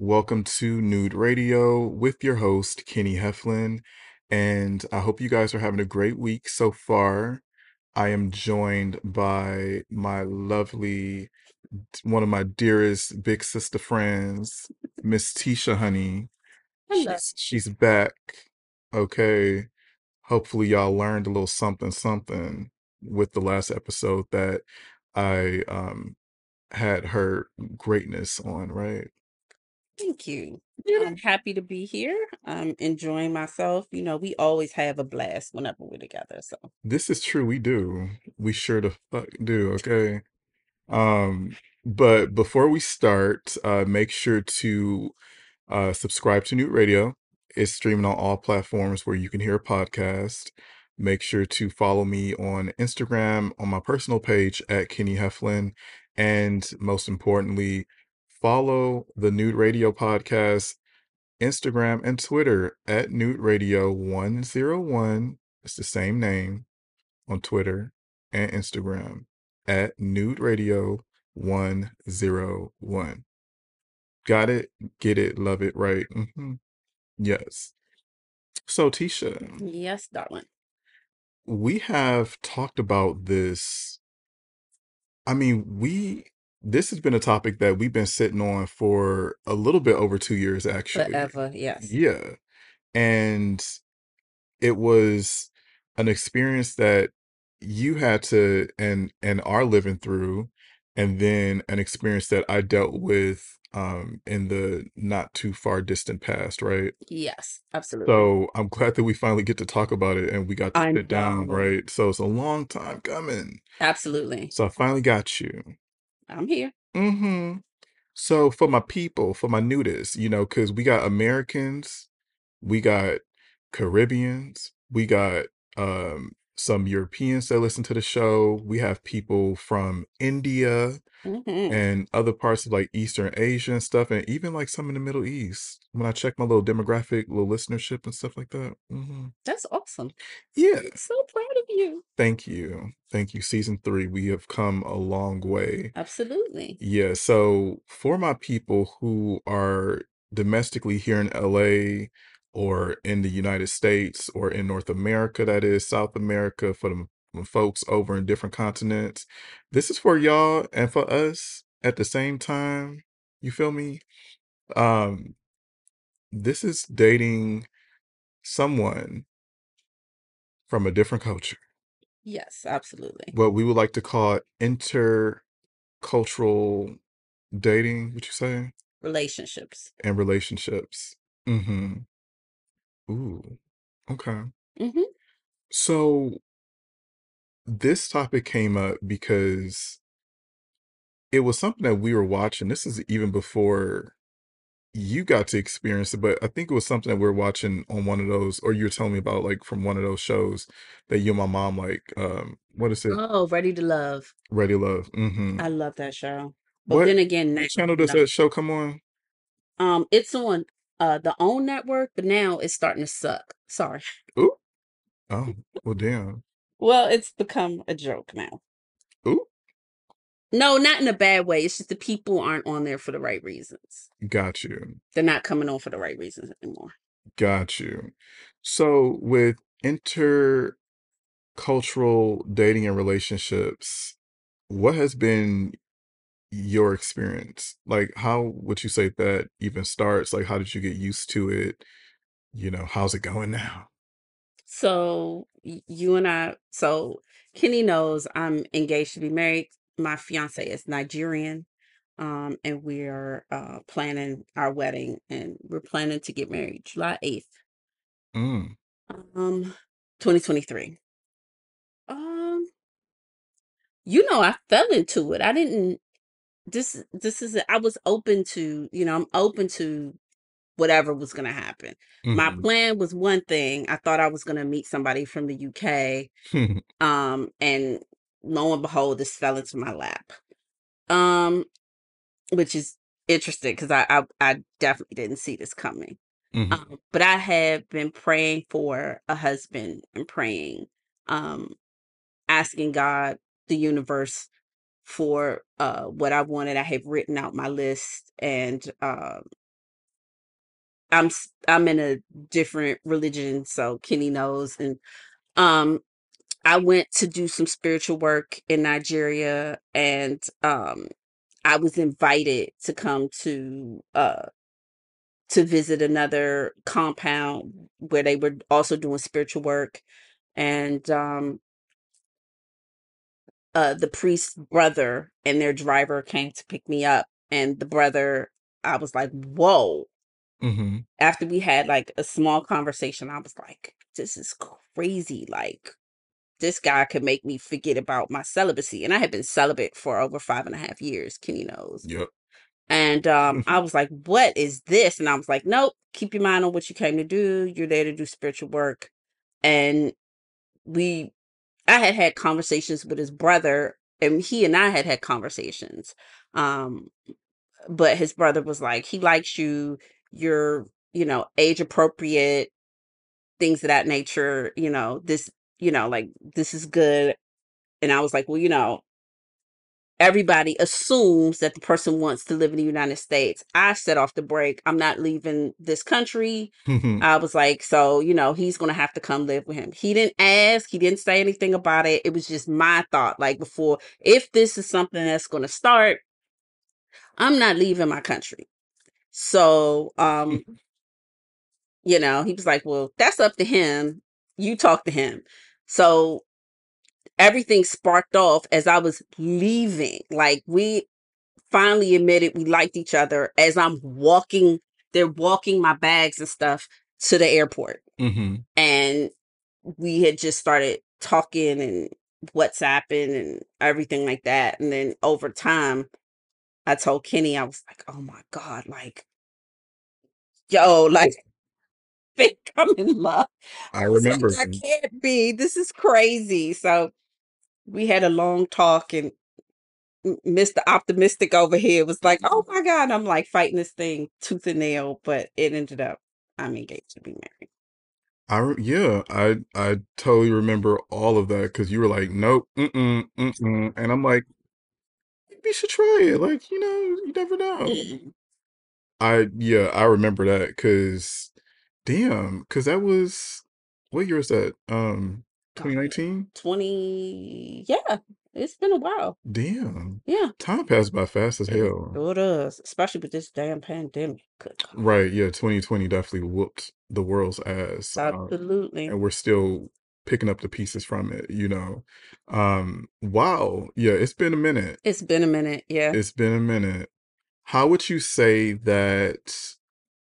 Welcome to Nude Radio with your host, Kenny Heflin. And I hope you guys are having a great week so far. I am joined by my lovely, one of my dearest big sister friends, Miss Tesha Honey. Hello. She's, she's back. Okay. Hopefully, y'all learned a little something, something with the last episode that I um had her greatness on, right? Thank you. Yeah. I'm happy to be here. I'm enjoying myself. You know, we always have a blast whenever we're together. So, This is true. We do. We sure the fuck do. Okay. Um, but before we start, uh, make sure to uh, subscribe to Nude Radio. It's streaming on all platforms where you can hear a podcast. Make sure to follow me on Instagram on my personal page at Kenny Heflin. And most importantly, follow the Nude Radio podcast, Instagram and Twitter at Nude Radio 101. It's the same name on Twitter and Instagram at Nude Radio 101. Got it? Get it? Love it? Right? hmm Yes. So, Tesha, yes, darling. we have talked about this. I mean, we, this has been a topic that we've been sitting on for a little bit over two years, actually. Forever. Yes. Yeah. And it was an experience that you had to and and are living through and then an experience that I dealt with um in the not too far distant past, right? Yes. Absolutely. So I'm glad that we finally get to talk about it and we got to I sit down, know. right? So it's a long time coming. Absolutely. So I finally got you. I'm here. mm-hmm So for my people, for my nudists, you know, because we got Americans, we got Caribbeans, we got um some Europeans that listen to the show. We have people from India hmm and other parts of like Eastern Asia and stuff, and even like some in the Middle East. When I check my little demographic, little listenership and stuff like that. hmm That's awesome. Yeah, So proud of you. thank you. Thank you. Season three, we have come a long way. Absolutely. Yeah, so for my people who are domestically here in LA or in the United States or in North America, that is South America, for the folks over in different continents, this is for y'all and for us at the same time. You feel me? Um, this is dating someone from a different culture, Yes. Absolutely. what we would like to call intercultural dating, would you say? Relationships. and relationships. Mm-hmm. Ooh. Okay. hmm So this topic came up because it was something that we were watching. This is even before you got to experience it, but I think it was something that we were watching on one of those, or you were telling me about like from one of those shows that you and my mom like. Um, what is it? Oh, Ready to Love. Ready Love. Mm-hmm. I love that show. But What then again, what channel does that show come on? Um, it's on uh the OWN network, but now it's starting to suck. Sorry. Ooh. Oh, well, damn. Well, it's become a joke now. Ooh, No, not in a bad way. It's just the people aren't on there for the right reasons. got you. They're not coming on for the right reasons anymore. Got you. So with intercultural dating and relationships, what has been your experience? Like, how would you say that even starts? Like, how did you get used to it? You know, how's it going now? So y- you and I, so Kenny knows I'm engaged to be married. My fiance is Nigerian. Um, and we're uh planning our wedding and we're planning to get married July 8th. Mm, Um, 2023. Um, you know, I fell into it. I didn't this this is I was open to, you know, I'm open to whatever was going to happen. My mhm. plan was one thing. I thought I was going to meet somebody from the UK. Um, and lo and behold, this fell into my lap. Um, which is interesting because I, I I definitely didn't see this coming. Mhm. Um, but I have been praying for a husband and praying um asking God, the universe for uh what I wanted. I have written out my list and um I'm I'm in a different religion, so Kenny knows and um I went to do some spiritual work in Nigeria and um I was invited to come to uh to visit another compound where they were also doing spiritual work and um uh the priest's brother and their driver came to pick me up and the brother I was like whoa. Mm-hmm. after we had like a small conversation I was like this is crazy like this guy could make me forget about my celibacy and I had been celibate for over five and a half years Kenny knows. Yep. and um I was like what is this? And I was like nope keep your mind on what you came to do. You're there to do spiritual work. And we I had had conversations with his brother, and he and I had had conversations. Um, but his brother was like, he likes you. You're, you know, age appropriate, things of that nature. You know, this, you know, like this is good. And I was like, well, you know, everybody assumes that the person wants to live in the United States. I set off the break. I'm not leaving this country. Mm-hmm. I was like, so, you know, he's going to have to come live with him. He didn't ask, he didn't say anything about it. It was just my thought. Like, before, if this is something that's going to start, I'm not leaving my country. So, um, you know, he was like, well, that's up to him. You talk to him. So, everything sparked off as I was leaving. Like, we finally admitted we liked each other as I'm walking, they're walking my bags and stuff to the airport. Mm-hmm. And we had just started talking and WhatsApping and everything like that. And then over time, I told Kenny, I was like, oh my God, like, yo, like, think I'm in love. I I like, remember. I can't be. This is crazy. So we had a long talk and Mr. Optimistic over here was like, oh my God. I'm like fighting this thing tooth and nail, but it ended up I'm engaged to be married. I re- yeah, I I totally remember all of that because you were like, nope, mm-mm, mm-mm, and I'm like, we should try it. Like, you know, you never know. I yeah, I remember that because damn, because that was what year was that? Um, 2019. 20, yeah, it's been a while. Damn, Yeah, time passed by fast as hell. It does, especially with this damn pandemic. Right, yeah, 2020 definitely whooped the world's ass. Um, Absolutely. and we're still picking up the pieces from it, you know. Um, wow, yeah, it's been a minute. It's been a minute. Yeah. It's been a minute. How would you say that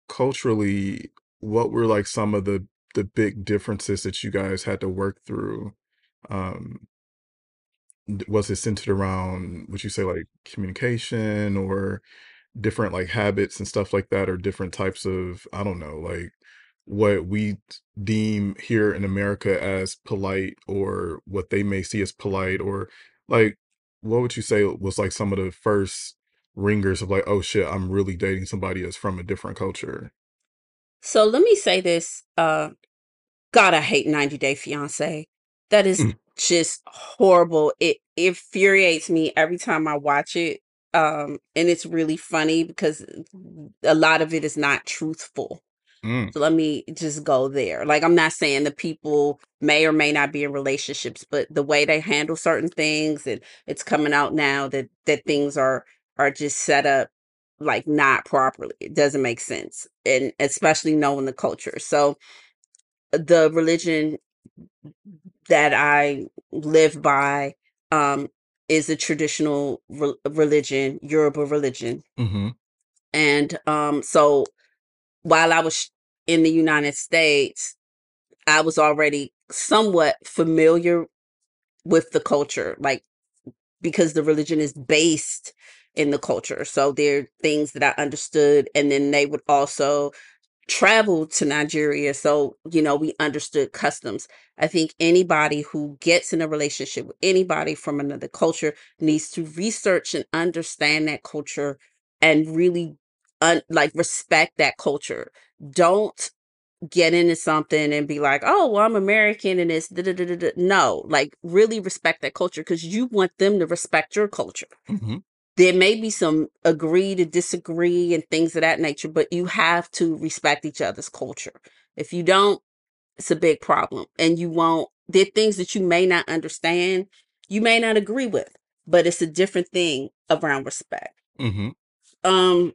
culturally, what were like some of the the big differences that you guys had to work through? Um, was it centered around, would you say like communication or different like habits and stuff like that, or different types of, I don't know, like what we deem here in America as polite or what they may see as polite, or like what would you say was like some of the first ringers of like, oh shit, I'm really dating somebody that's from a different culture? So let me say this. Uh, God, I hate 90 Day Fiance. That is Mm, just horrible. It infuriates me every time I watch it. Um, and it's really funny because a lot of it is not truthful. mm, So let me just go there. Like, I'm not saying the people may or may not be in relationships, but the way they handle certain things, and it's coming out now that that things are are just set up like not properly. It doesn't make sense, and especially knowing the culture. So the religion that I live by um is a traditional re- religion, Yoruba religion. mm-hmm, And um so while I was in the United States, I was already somewhat familiar with the culture, like because the religion is based in the culture. So there are things that I understood and then they would also travel to Nigeria, so you know we understood customs. I think anybody who gets in a relationship with anybody from another culture needs to research and understand that culture and really un- like respect that culture. Don't get into something and be like, oh, well, I'm American and it's da da da da. da." No, like really respect that culture because you want them to respect your culture. hmm There may be some agree to disagree and things of that nature, but you have to respect each other's culture. If you don't, it's a big problem. And you won't, there are things that you may not understand, you may not agree with, but it's a different thing around respect. hmm Um,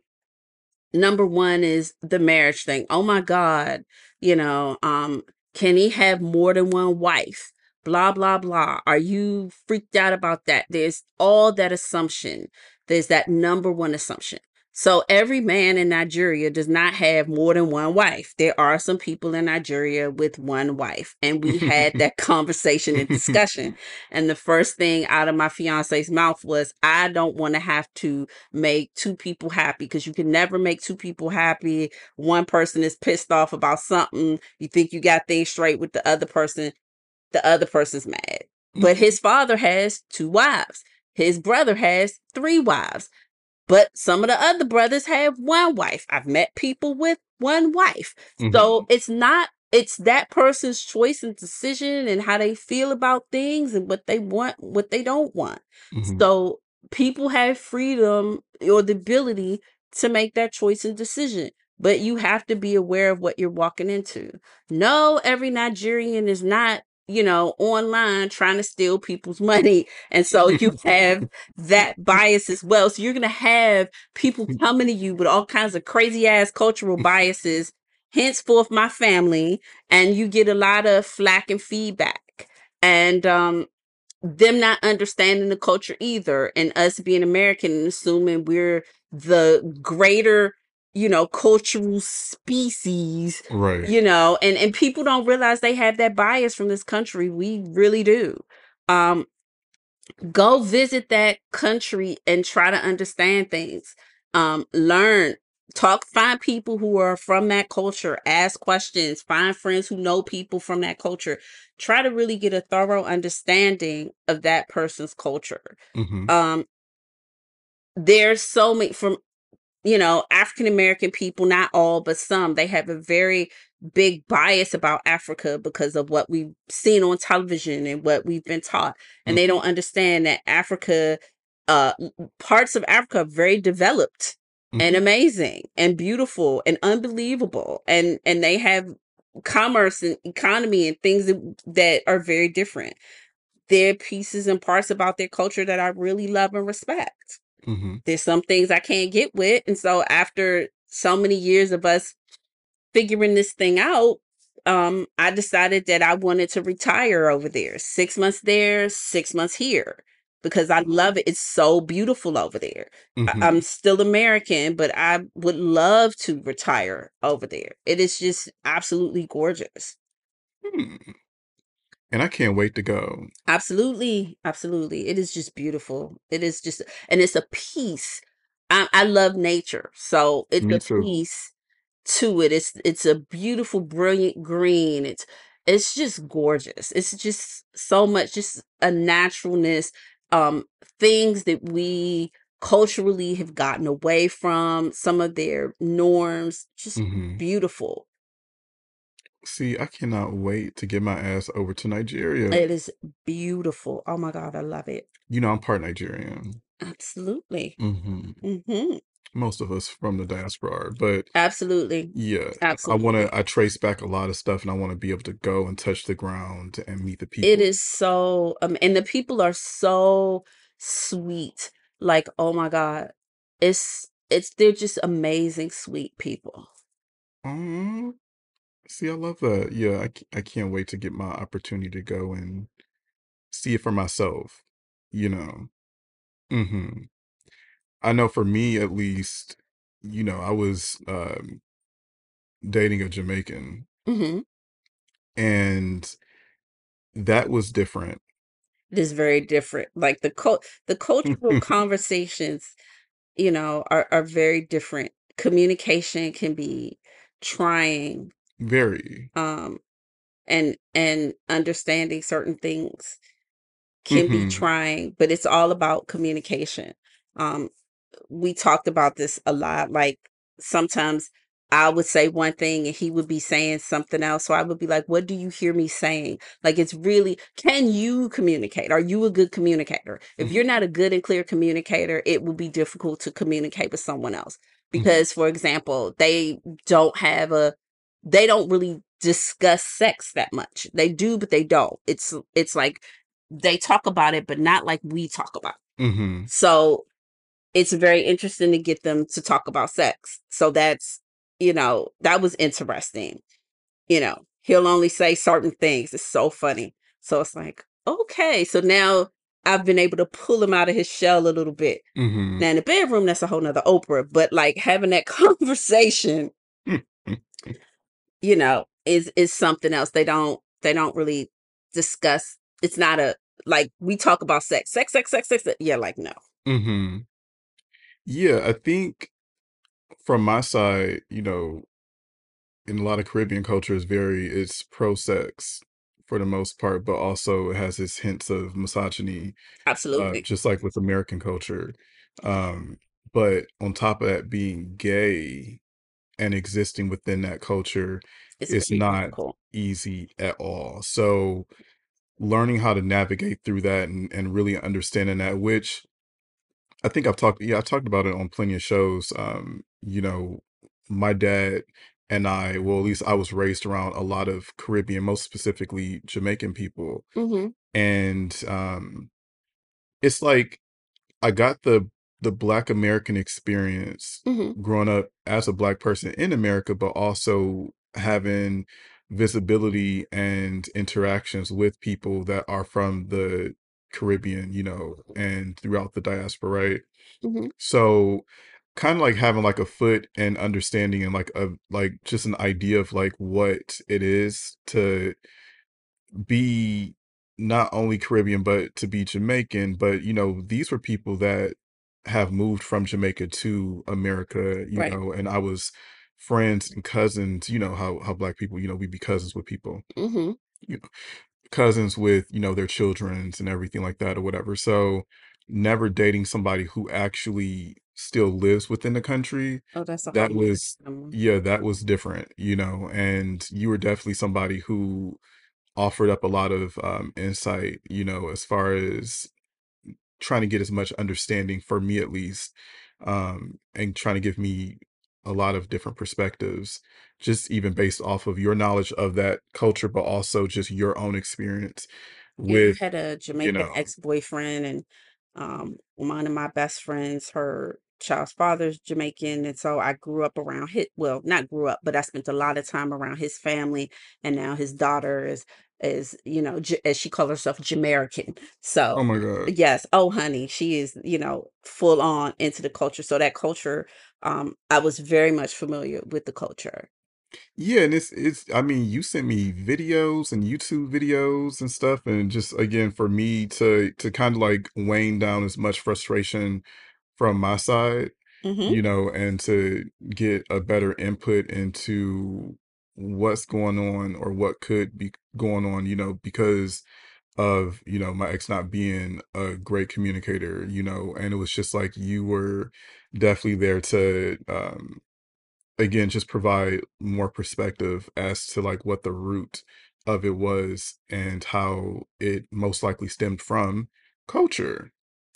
number one is the marriage thing. Oh my God, you know, um, can he have more than one wife? Blah, blah, blah. Are you freaked out about that? There's all that assumption. There's that number one assumption. So every man in Nigeria does not have more than one wife. There are some people in Nigeria with one wife. And we had that conversation and discussion. And the first thing out of my fiance's mouth was, I don't want to have to make two people happy because you can never make two people happy. One person is pissed off about something. You think you got things straight with the other person. The other person's mad. But mm-hmm. his father has two wives. His brother has three wives. But some of the other brothers have one wife. I've met people with one wife. Mhm. So it's not, it's that person's choice and decision and how they feel about things and what they want, what they don't want. Mhm. So people have freedom or the ability to make that choice and decision. But you have to be aware of what you're walking into. No, every Nigerian is not, you know, online trying to steal people's money. And so you have that bias as well. So you're going to have people coming to you with all kinds of crazy ass cultural biases, henceforth my family, and you get a lot of flack and feedback. And um them not understanding the culture either and us being American and assuming we're the greater, you know, cultural species Right. you know and and people don't realize they have that bias from this country. We really do. Um go visit that country and try to understand things. Um learn talk find people who are from that culture ask questions find friends who know people from that culture. Try to really get a thorough understanding of that person's culture. Hmm um there's so many from you know, African American people, not all, but some, they have a very big bias about Africa because of what we've seen on television and what we've been taught. And they don't understand that Africa, uh, parts of Africa are very developed and Mhm. amazing and beautiful and unbelievable. And, and they have commerce and economy and things that, that are very different. There are pieces and parts about their culture that I really love and respect hmm there's some things I can't get with. And so after so many years of us figuring this thing out, um, I decided that I wanted to retire over there. Six months there, six months here. Because I love it. It's so beautiful over there. I- hmm I'm still American, but I would love to retire over there. It is just absolutely gorgeous. Hmm. And I can't wait to go. Absolutely, absolutely. It is just beautiful. It is just, and it's a peace. I, I love nature, so it's Me a too. peace to it. It's it's a beautiful, brilliant green. It's it's just gorgeous. It's just so much, just a naturalness. Um, things that we culturally have gotten away from, some of their norms, just hmm beautiful. See, I cannot wait to get my ass over to Nigeria. It is beautiful. Oh my God, I love it. You know, I'm part Nigerian. Absolutely. hmm hmm Most of us from the diaspora, are, but Absolutely. yeah, I Absolutely. want to. I trace back a lot of stuff, and I want to be able to go and touch the ground and meet the people. It is so um and the people are so sweet. Like, oh my God. It's it's they're just amazing sweet people. Aw, see, I love that. Yeah, I, c- I can't wait to get my opportunity to go and see it for myself. You know. hmm I know for me at least, you know, I was um, dating a Jamaican, hmm and that was different. It is very different. Like the cult the cultural conversations, you know, are, are very different. Communication can be trying. Very. Um and and understanding certain things can be hmm trying, but it's all about communication. Um, we talked about this a lot. Like sometimes I would say one thing and he would be saying something else. So I would be like, what do you hear me saying? Like, it's really, can you communicate? Are you a good communicator? If Mhm. you're not a good and clear communicator, it will be difficult to communicate with someone else. Mhm. Because, for example, they don't have a, they don't really discuss sex that much. They do, but they don't. It's, it's like they talk about it, but not like we talk about it. Mhm. So it's very interesting to get them to talk about sex. So that's, you know, that was interesting. You know, he'll only say certain things. It's so funny. So it's like, okay. So now I've been able to pull him out of his shell a little bit. Mhm. Now in the bedroom, that's a whole nother Oprah, but like having that conversation, you know, is is something else. They don't they don't really discuss. It's not a like we talk about sex, sex, sex, sex, sex. Yeah, like no. Mhm. Yeah, I think from my side, you know, in a lot of Caribbean culture is very it's pro sex for the most part, but also it has its hints of misogyny, uh, Absolutely. just like with American culture. Um, but on top of that, being gay and existing within that culture It's is not difficult. easy at all. So learning how to navigate through that and, and really understanding that, which I think I've talked, yeah, I talked about it on plenty of shows. Um, you know, my dad and I, well, at least I was raised around a lot of Caribbean, most specifically Jamaican people. hmm And um, it's like I got the the Black American experience hmm growing up as a Black person in America, but also having visibility and interactions with people that are from the Caribbean, you know, and throughout the diaspora, right? hmm So kind of like having like a foot and understanding and like a like just an idea of like what it is to be not only Caribbean but to be Jamaican, but you know, these were people that have moved from Jamaica to America, you Right. know, and I was friends and cousins, you know how how black people, you know, we be cousins with people, hmm you know, cousins with, you know, their childrens and everything like that or whatever. So never dating somebody who actually still lives within the country, Oh, that's a whole that was animal. yeah, that was different, you know, and you were definitely somebody who offered up a lot of um, insight, you know, as far as trying to get as much understanding for me at least, um, and trying to give me a lot of different perspectives, just even based off of your knowledge of that culture, but also just your own experience Yeah, I with, had a you Jamaican know, ex-boyfriend and um one of my best friends, her child's father's Jamaican, and so I grew up around his well, not grew up, but I spent a lot of time around his family, and now his daughter is is, you know, J- as she calls herself Jamaican. So, oh my God. yes, oh honey, she is, you know, full on into the culture. So that culture, um, I was very much familiar with the culture. Yeah, and it's it's I mean, you sent me videos and YouTube videos and stuff, and just again for me to to kind of like wane down as much frustration from my side, hmm you know, and to get a better input into what's going on or what could be going on, you know, because of, you know, my ex not being a great communicator, you know, and it was just like you were definitely there to um again just provide more perspective as to like what the root of it was and how it most likely stemmed from culture.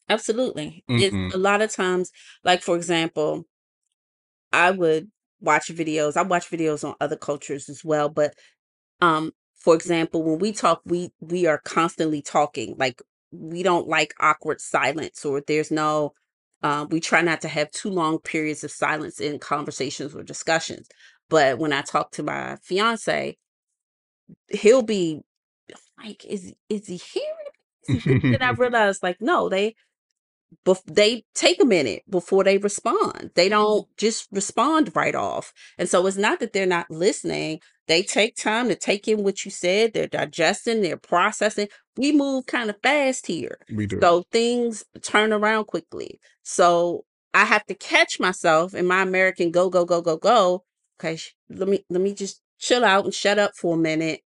Absolutely. It's Mhm. a lot of times, like for example, I would watch videos. I watch videos on other cultures as well, but um, for example, when we talk, we we are constantly talking. Like we don't like awkward silence, or there's no. Uh, we try not to have too long periods of silence in conversations or discussions. But when I talk to my fiance, he'll be like, "Is is he hearing? me? Is he?" But then I realized, like, no, they bef- they take a minute before they respond. They mm-hmm. don't just respond right off. And so it's not that they're not listening. They take time to take in what you said. They're digesting, they're processing. We move kind of fast here. We do. So things turn around quickly. So I have to catch myself in my American go, go, go, go, go. Okay, sh- let me let me just chill out and shut up for a minute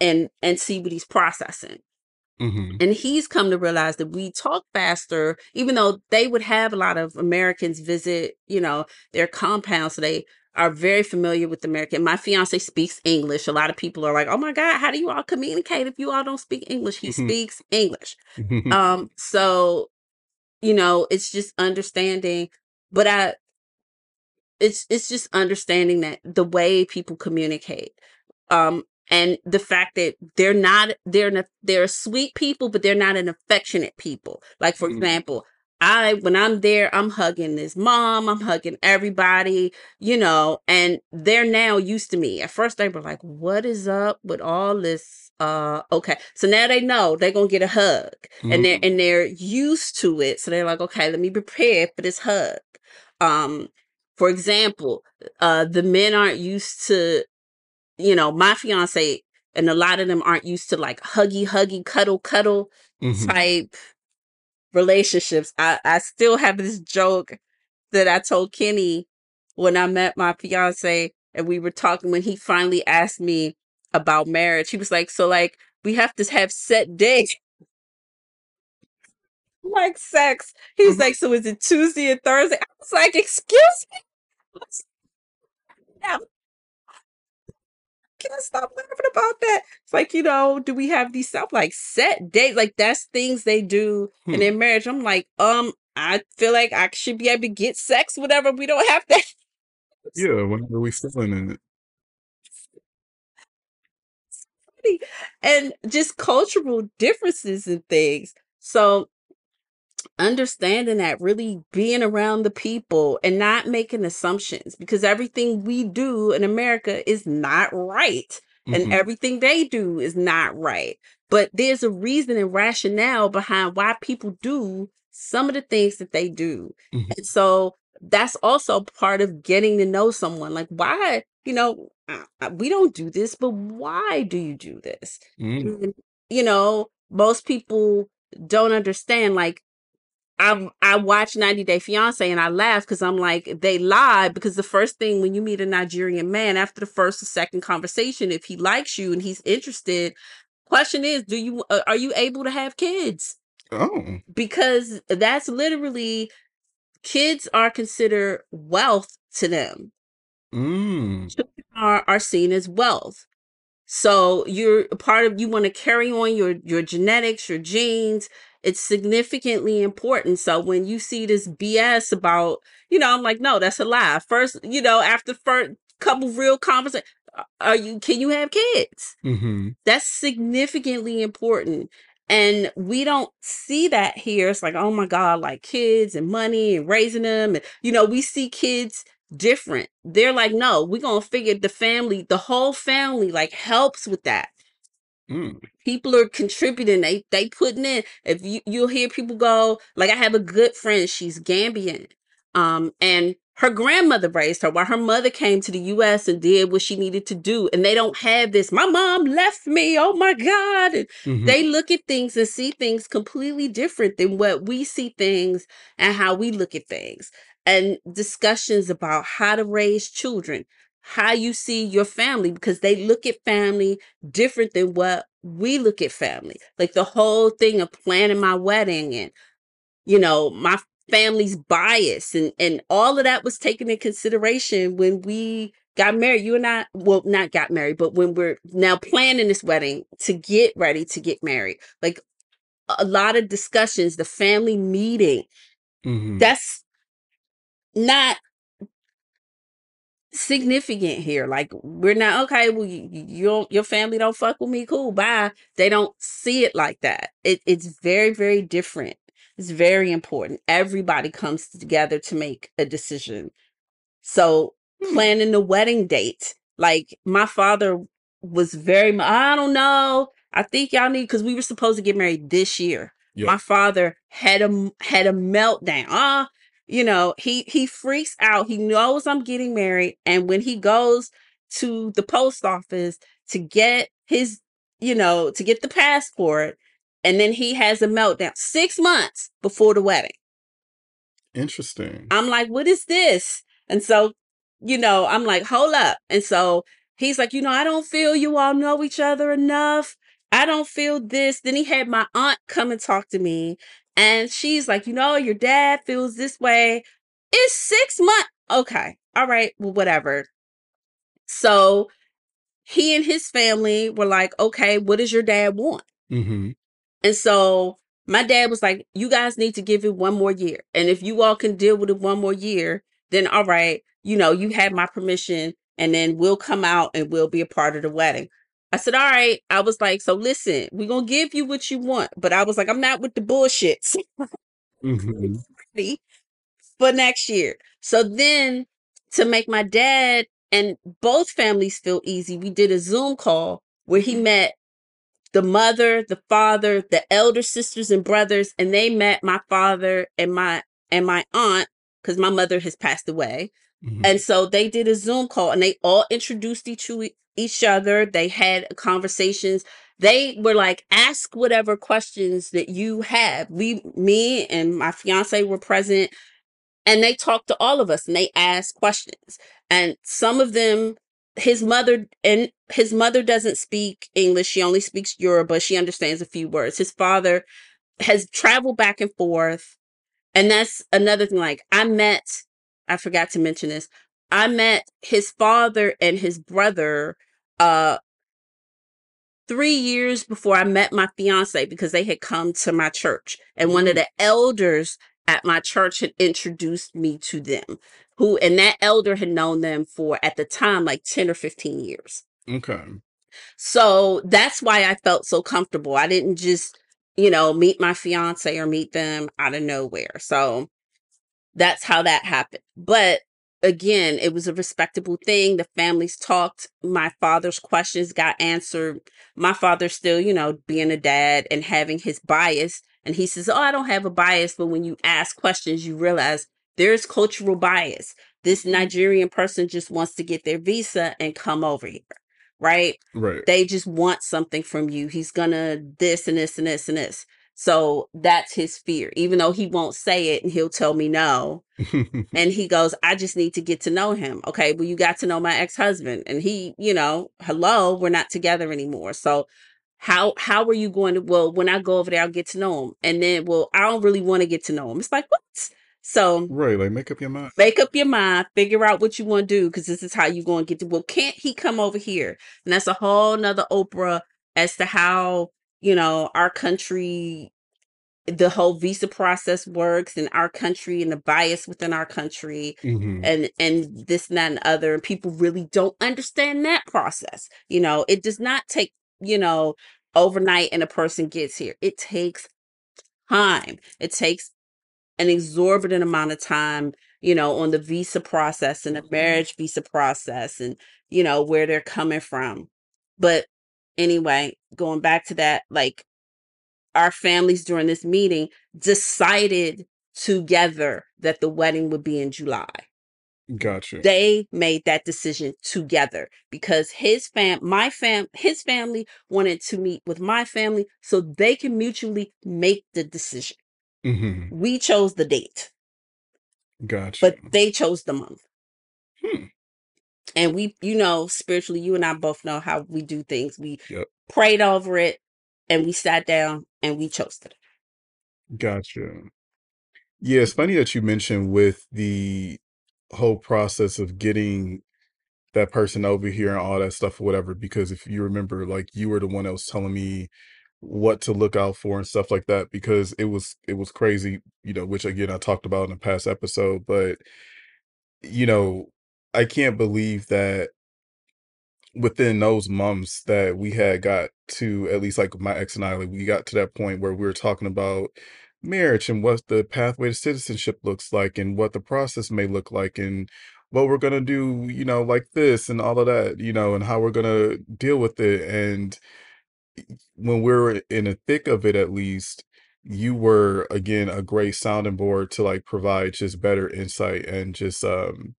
and and see what he's processing. Mhm. And he's come to realize that we talk faster, even though they would have a lot of Americans visit, you know, their compounds. So they are very familiar with American. My fiance speaks English. A lot of people are like, "Oh my God, how do you all communicate if you all don't speak English?" He speaks English. Um, so you know, it's just understanding. But I, it's it's just understanding that the way people communicate um and the fact that they're not they're an, they're sweet people but they're not an affectionate people. Like for Mm. example i when i'm there i'm hugging his mom i'm hugging everybody you know and they're now used to me. At first they were like what is up with all this uh okay. So now they know they're gonna get a hug and they're Mm. and they're used to it. So they're like okay let me prepare for this hug. Um for example uh the men aren't used to you know my fiance and a lot of them aren't used to like huggy huggy cuddle cuddle Mhm. type relationships. I i still have this joke that i told kenny when i met my fiance and we were talking when he finally asked me about marriage. He was like so like we have to have set days like sex. He was like so is it tuesday and thursday? I was like excuse me? Yeah, can I stop laughing about that? It's like, you know, do we have these stuff like set dates? Like that's things they do in Hmm. their marriage. I'm like, um, I feel like I should be able to get sex, whatever. We don't have that. Yeah, whenever we feeling in it. and just cultural differences and things. So understanding that really being around the people and not making assumptions because everything we do in America is not right and Mhm. everything they do is not right. But there's a reason and rationale behind why people do some of the things that they do. Mhm. And so that's also part of getting to know someone. Like, why, you know, we don't do this, but why do you do this? Mm. And, you know, most people don't understand. Like, I I watched 90 Day Fiance and I laugh because I'm like they lie because the first thing when you meet a Nigerian man after the first or second conversation if he likes you and he's interested question is do you uh, are you able to have kids Oh. because that's literally kids are considered wealth to them Mm. are are seen as wealth so you're a part of you want to carry on your your genetics your genes it's significantly important. So when you see this bs about you know i'm like no that's a lie. First you know after first couple real conversations are you can you have kids? Mm-hmm. that's significantly important and we don't see that here. It's like oh my god like kids and money and raising them and you know we see kids different they're like no we're gonna figure the family the whole family like helps with that Mm. people are contributing they they putting in if you you'll hear people go like i have a good friend she's gambian um and her grandmother raised her while her mother came to the us and did what she needed to do and they don't have this my mom left me oh my god and Mhm. they look at things and see things completely different than what we see things and how we look at things and discussions about how to raise children how you see your family because they look at family different than what we look at family. Like the whole thing of planning my wedding and, you know, my family's bias and, and all of that was taken in consideration when we got married. You and I, well, not got married, but when we're now planning this wedding to get ready to get married, like a lot of discussions, the family meeting, Mhm. that's not significant here. Like we're not okay. Well, you, you don't, your family don't fuck with me. Cool, bye. They don't see it like that. It, it's very, very different. It's very important. Everybody comes together to make a decision. So Hmm. planning the wedding date, like my father was very. mu- I don't know. I think y'all need because we were supposed to get married this year. My father had a had a meltdown. Ah, you know he he freaks out he knows i'm getting married and when he goes to the post office to get his you know to get the passport and then he has a meltdown six months before the wedding. Interesting. i'm like what is this? And so you know i'm like hold up. And so he's like you know i don't feel you all know each other enough. I don't feel this. Then he had my aunt come and talk to me and she's like you know your dad feels this way it's six months okay all right, well, whatever. So he and his family were like, okay, what does your dad want? Mm-hmm. And so my dad was like, you guys need to give it one more year. And if you all can deal with it one more year, then all right, you know, you have my permission and then we'll come out and we'll be a part of the wedding. I said, all right. I was like, so listen, we're going to give you what you want. But I was like, I'm not with the bullshit Mm-hmm. for next year. So then to make my dad and both families feel easy, we did a Zoom call where he met the mother, the father, the elder sisters and brothers, and they met my father and my and my aunt because my mother has passed away. Mm-hmm. And so they did a Zoom call and they all introduced each each other. They had conversations. They were like, ask whatever questions that you have. We, me and my fiance were present and they talked to all of us and they asked questions. And some of them, his mother and his mother doesn't speak English. She only speaks Yoruba. She understands a few words. His father has traveled back and forth. And that's another thing. Like I met, I forgot to mention this. I met his father and his brother uh three years before I met my fiance because they had come to my church. And one of the elders at my church had introduced me to them, who, and that elder had known them for at the time like 10 or 15 years. Okay. So that's why I felt so comfortable. I didn't just, you know, meet my fiance or meet them out of nowhere. So that's how that happened. But again, it was a respectable thing. The families talked. My father's questions got answered. My father still, you know, being a dad and having his bias. And he says, Oh, I don't have a bias. But when you ask questions, you realize there's cultural bias. This mm-hmm. Nigerian person just wants to get their visa and come over here. Right? Right. They just want something from you. He's gonna this and this and this and this. So that's his fear, even though he won't say it and he'll tell me no. and he goes, I just need to get to know him. Okay, well, you got to know my ex husband. And he, you know, hello, we're not together anymore. So how how are you going to well when I go over there, I'll get to know him. And then, well, I don't really want to get to know him. It's like, what? So right, like make up your mind. make up your mind, figure out what you want to do, because this is how you're going to get to well, can't he come over here? And that's a whole nother Oprah as to how you know our country the whole visa process works in our country and the bias within our country Mm-hmm. and and this and that and other and people really don't understand that process you know? It does not take you know overnight and a person gets here. It takes time. It takes an exorbitant amount of time you know on the visa process and the marriage visa process and you know where they're coming from. But anyway going back to that like our families during this meeting decided together that the wedding would be in July. Gotcha. They made that decision together because his fam my fam his family wanted to meet with my family so they can mutually make the decision. Mm-hmm. We chose the date, Gotcha. but they chose the month. Hmm. And we, you know, spiritually, you and I both know how we do things. We Yep. prayed over it and we sat down and we chose it. Gotcha. Yeah, it's funny that you mentioned with the whole process of getting that person over here and all that stuff or whatever, because if you remember, like you were the one that was telling me what to look out for and stuff like that, because it was it was crazy, you know, which again I talked about in a past episode, but you know, I can't believe that within those months that we had got to at least like my ex and I, like we got to that point where we were talking about marriage and what the pathway to citizenship looks like and what the process may look like and what we're gonna do, you know, like this and all of that, you know, and how we're gonna deal with it. And when we're in the thick of it, at least, you were again a great sounding board to like provide just better insight and just um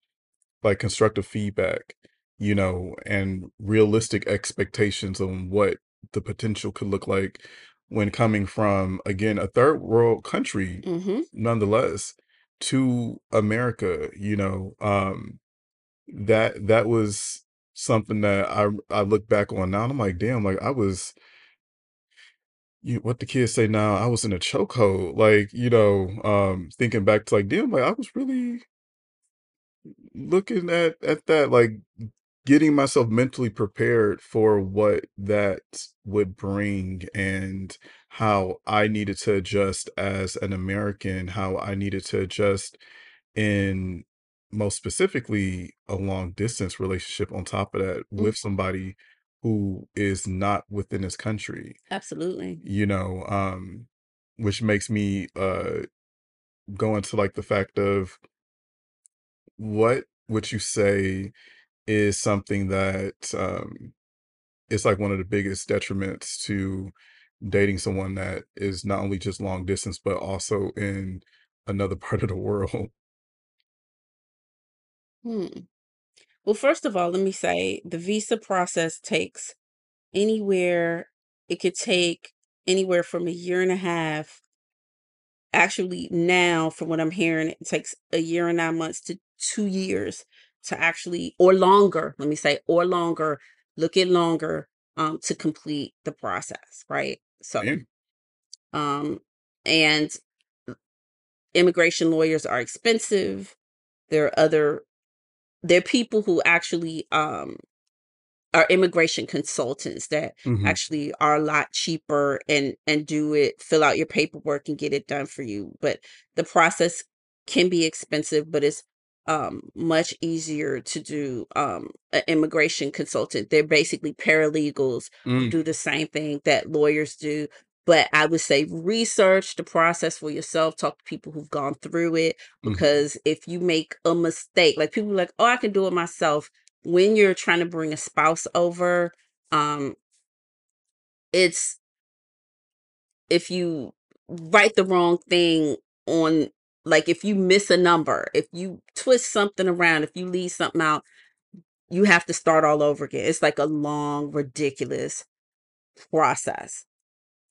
like constructive feedback, you know, and realistic expectations on what the potential could look like when coming from, again, a third world country, Mm-hmm. nonetheless, to America, you know, um, that that was something that I I look back on now and I'm like, damn, like I was you what the kids say now, I was in a chokehold, like, you know, um, thinking back to like, damn, like I was really looking at at that, like getting myself mentally prepared for what that would bring and how I needed to adjust as an American, how I needed to adjust in most specifically a long distance relationship on top of that Mm, with somebody who is not within this country, absolutely. you know, um, which makes me uh go into like the fact of what would you say is something that um is like one of the biggest detriments to dating someone that is not only just long distance but also in another part of the world. Hmm. Well, first of all, let me say the visa process takes anywhere, it could take anywhere from a year and a half. Actually, now, from what I'm hearing, it takes a year and nine months to two years to actually, or longer, let me say, or longer, look at longer um, to complete the process, right? So, Damn. um, and immigration lawyers are expensive. There are other, there are people who actually um, are immigration consultants that hmm actually are a lot cheaper and and do it fill out your paperwork and get it done for you but the process can be expensive but it's um much easier to do um an immigration consultant. They're basically paralegals who Mm, do the same thing that lawyers do but i would say research the process for yourself talk to people who've gone through it mhm. because if you make a mistake like people are like oh i can do it myself. When you're trying to bring a spouse over, um, it's if you write the wrong thing on, like if you miss a number, if you twist something around, if you leave something out, you have to start all over again. It's like a long, ridiculous process.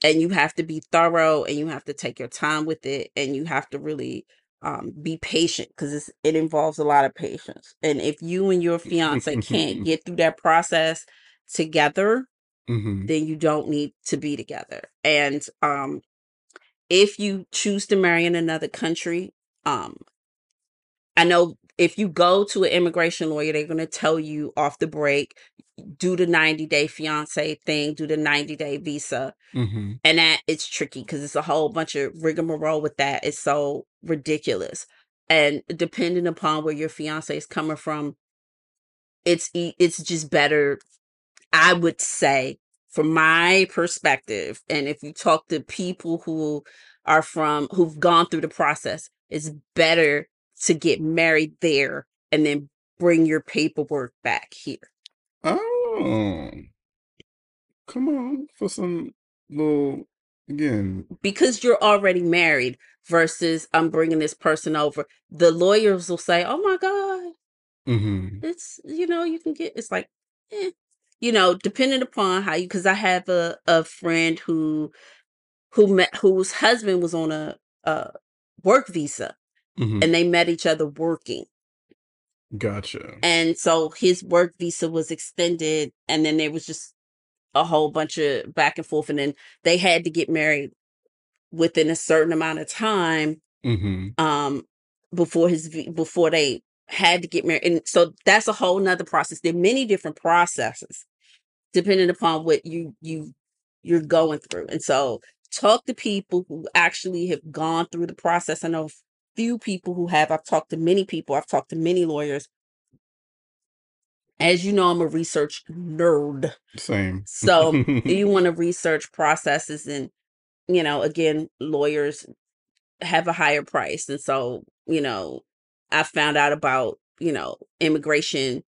And you have to be thorough and you have to take your time with it and you have to really um, be patient because it involves a lot of patience. And if you and your fiance can't get through that process together, hmm then you don't need to be together. And um, if you choose to marry in another country, um, I know if you go to an immigration lawyer, they're going to tell you off the break, do the 90 day fiance thing, do the 90 day visa. hmm And that it's tricky because it's a whole bunch of rigmarole with that. It's so ridiculous. And depending upon where your fiance is coming from, it's it's just better I would say, from my perspective, and if you talk to people who are from who've gone through the process, it's better to get married there and then bring your paperwork back here Oh, come on for some little again. because you're already married versus I'm bringing this person over. The lawyers will say, "Oh my god, hmm it's you know you can get." It's like, eh. You know, depending upon how you. Because I have a a friend who who met whose husband was on a, a work visa hmm and they met each other working Gotcha. and so his work visa was extended and then there was just a whole bunch of back and forth and then they had to get married within a certain amount of time hmm um before his before they had to get married and so that's a whole nother process there are many different processes depending upon what you you you're going through. And so talk to people who actually have gone through the process. I know a few people who have. I've talked to many people. I've talked to many lawyers. As you know, I'm a research nerd. Same. So you want to research processes and you know, again, lawyers have a higher price. And so, you know, I found out about, you know, immigration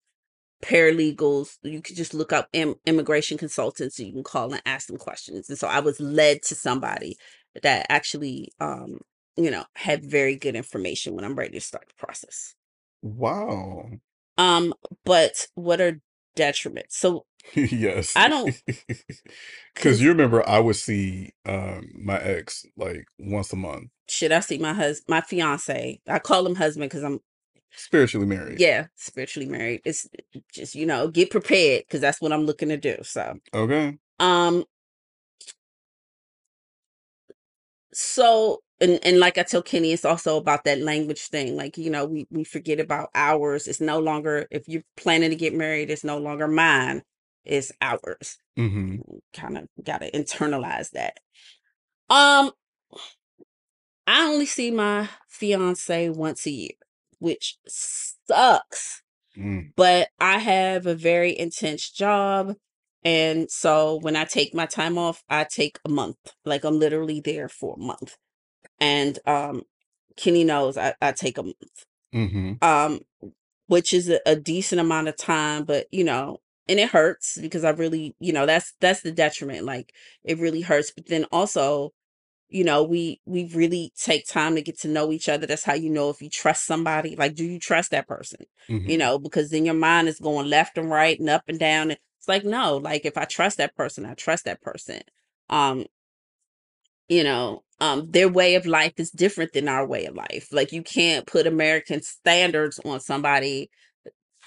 paralegals. You could just look up Im- immigration consultants. You can call and ask them questions. And so I was led to somebody that actually, um, you know, had very good information when I'm ready to start the process. Wow. Um, but what are detriments? So Yes. I don't, Because you remember I would see um my ex like once a month, shit, I see my husband, my fiance. I call him husband because I'm, spiritually married. yeah, spiritually married. It's just you know, get prepared because that's what I'm looking to do. So, Okay. um, so and and like I tell Kenny, it's also about that language thing. Like you know, we we forget about ours. It's no longer if you're planning to get married, it's no longer mine. It's ours. Mm-hmm. Kind of got to internalize that. Um, I only see my fiance once a year, which sucks. Mm. But I have a very intense job. And so when I take my time off, I take a month. Like I'm literally there for a month. And um Kenny knows I, I take a month. Mm-hmm. Um, which is a, a decent amount of time, but you know, and it hurts because I really, you know, that's that's the detriment. Like it really hurts. But then also you know we we really take time to get to know each other that's how you know if you trust somebody like do you trust that person Mm-hmm. you know because then your mind is going left and right and up and down and it's like no like if i trust that person i trust that person um you know um their way of life is different than our way of life. Like you can't put american standards on somebody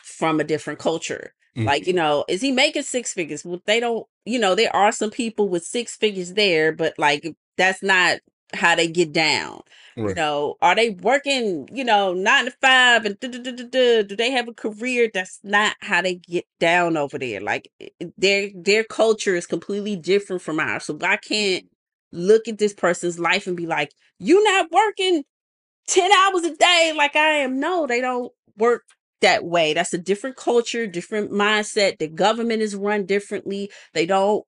from a different culture. Mhm. like you know is he making six figures? Well they don't you know there are some people with six figures there but like that's not how they get down. You know are they working you know nine to five and do they have a career? That's not how they get down over there. Like their their culture is completely different from ours. So i can't look at this person's life and be like you not working 10 hours a day like I am. No, they don't work that way. That's a different culture, different mindset. The government is run differently. They don't,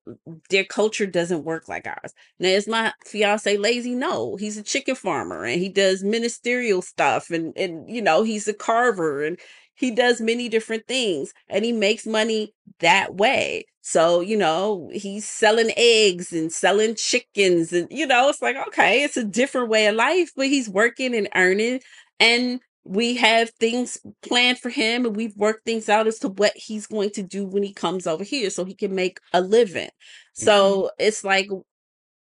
their culture doesn't work like ours. Now, is my fiance lazy? No, he's a chicken farmer and he does ministerial stuff and, and, you know, he's a carver and he does many different things and he makes money that way. So, you know, he's selling eggs and selling chickens and you know, it's like okay, it's a different way of life, but he's working and earning and we have things planned for him and we've worked things out as to what he's going to do when he comes over here so he can make a living. Mm-hmm. So, it's like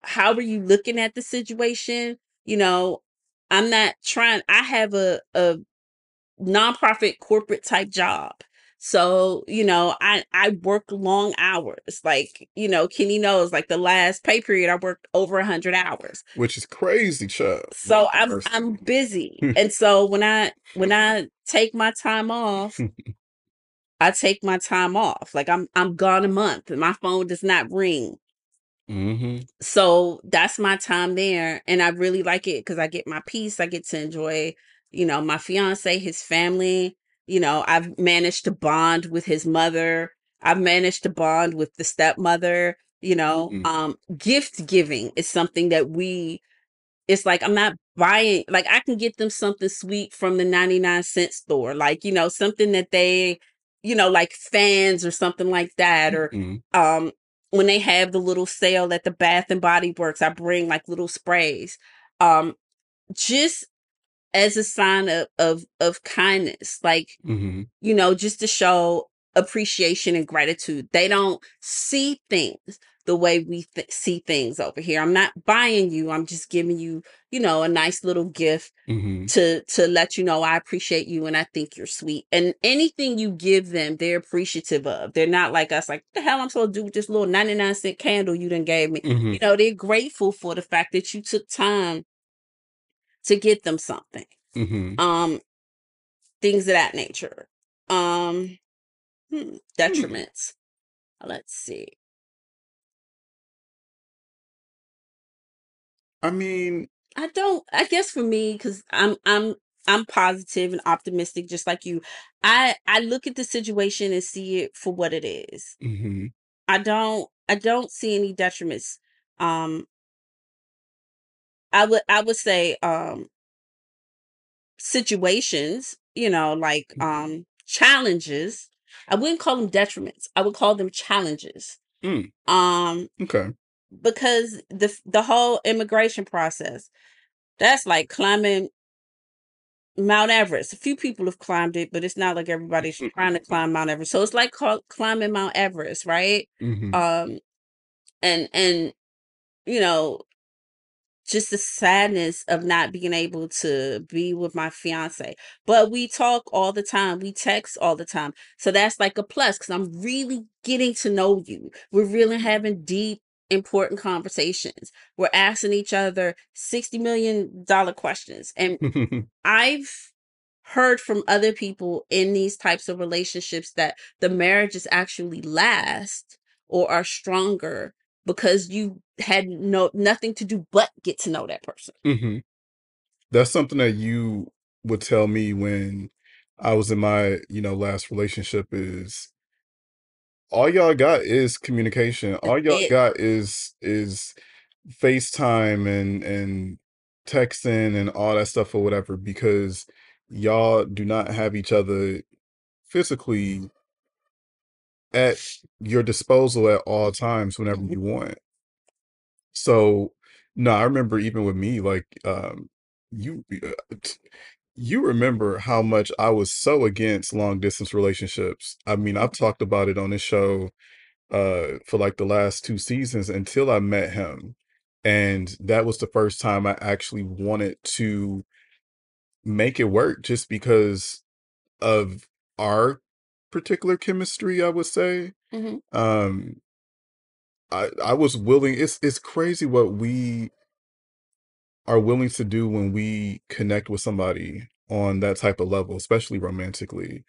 how are you looking at the situation? You know, I'm not trying I have a a nonprofit corporate type job. So, you know, I I work long hours. Like, you know, Kenny knows like the last pay period I worked over a 100 hours. Which is crazy, child. So, I'm Mercy. I'm busy. and so when I when I take my time off, I take my time off. Like I'm I'm gone a month and my phone does not ring. Mm-hmm. so that's my time there and i really like it because i get my peace i get to enjoy you know my fiance his family you know i've managed to bond with his mother i've managed to bond with the stepmother you know Mhm. um gift giving is something that we it's like i'm not buying like i can get them something sweet from the 99 cent store like you know something that they you know like fans or something like that or Mhm. um when they have the little sale at the bath and body works i bring like little sprays um just as a sign of of of kindness like Mhm. you know just to show appreciation and gratitude they don't see things the way we th- see things over here i'm not buying you i'm just giving you you know a nice little gift Mhm. to to let you know I appreciate you and I think you're sweet. And anything you give them, they're appreciative of. They're not like us, like the hell I'm supposed to do with this little 99 cent candle you done gave me. Mhm. You know, they're grateful for the fact that you took time to get them something. Mhm. Um, things of that nature. Um, hmm, detriments. Let's see. I mean, I don't. I guess for me, because I'm I'm I'm positive and optimistic, just like you. I I look at the situation and see it for what it is. mhm. I don't I don't see any detriments. Um I would I would say um situations, you know, like Mhm. um challenges. I wouldn't call them detriments. I would call them challenges. Mm. Um Okay. because the the whole immigration process, that's like climbing Mount Everest. A few people have climbed it, but it's not like everybody's trying to climb Mount Everest. So it's like call, climbing Mount Everest, right? Mhm. Um and and you know just the sadness of not being able to be with my fiance. But we talk all the time, we text all the time. So that's like a plus because I'm really getting to know you. We're really having deep important conversations. We're asking each other $60 million questions. And I've heard from other people in these types of relationships that the marriages actually last or are stronger because you had no nothing to do but get to know that person. hmm That's something that you would tell me when I was in my, you know, last relationship is all y'all got is communication. All y'all it. got is is FaceTime and and texting and all that stuff or whatever because y'all do not have each other physically at your disposal at all times whenever Mhm. you want. So, no, I remember even with me, like, um, you uh, you remember how much I was so against long distance relationships. I mean, I've talked about it on this show uh for like the last two seasons until I met him. And that was the first time I actually wanted to make it work just because of our particular chemistry, I would say. Mhm. Um I I was willing it's it's crazy what we are willing to do when we connect with somebody on that type of level, especially romantically,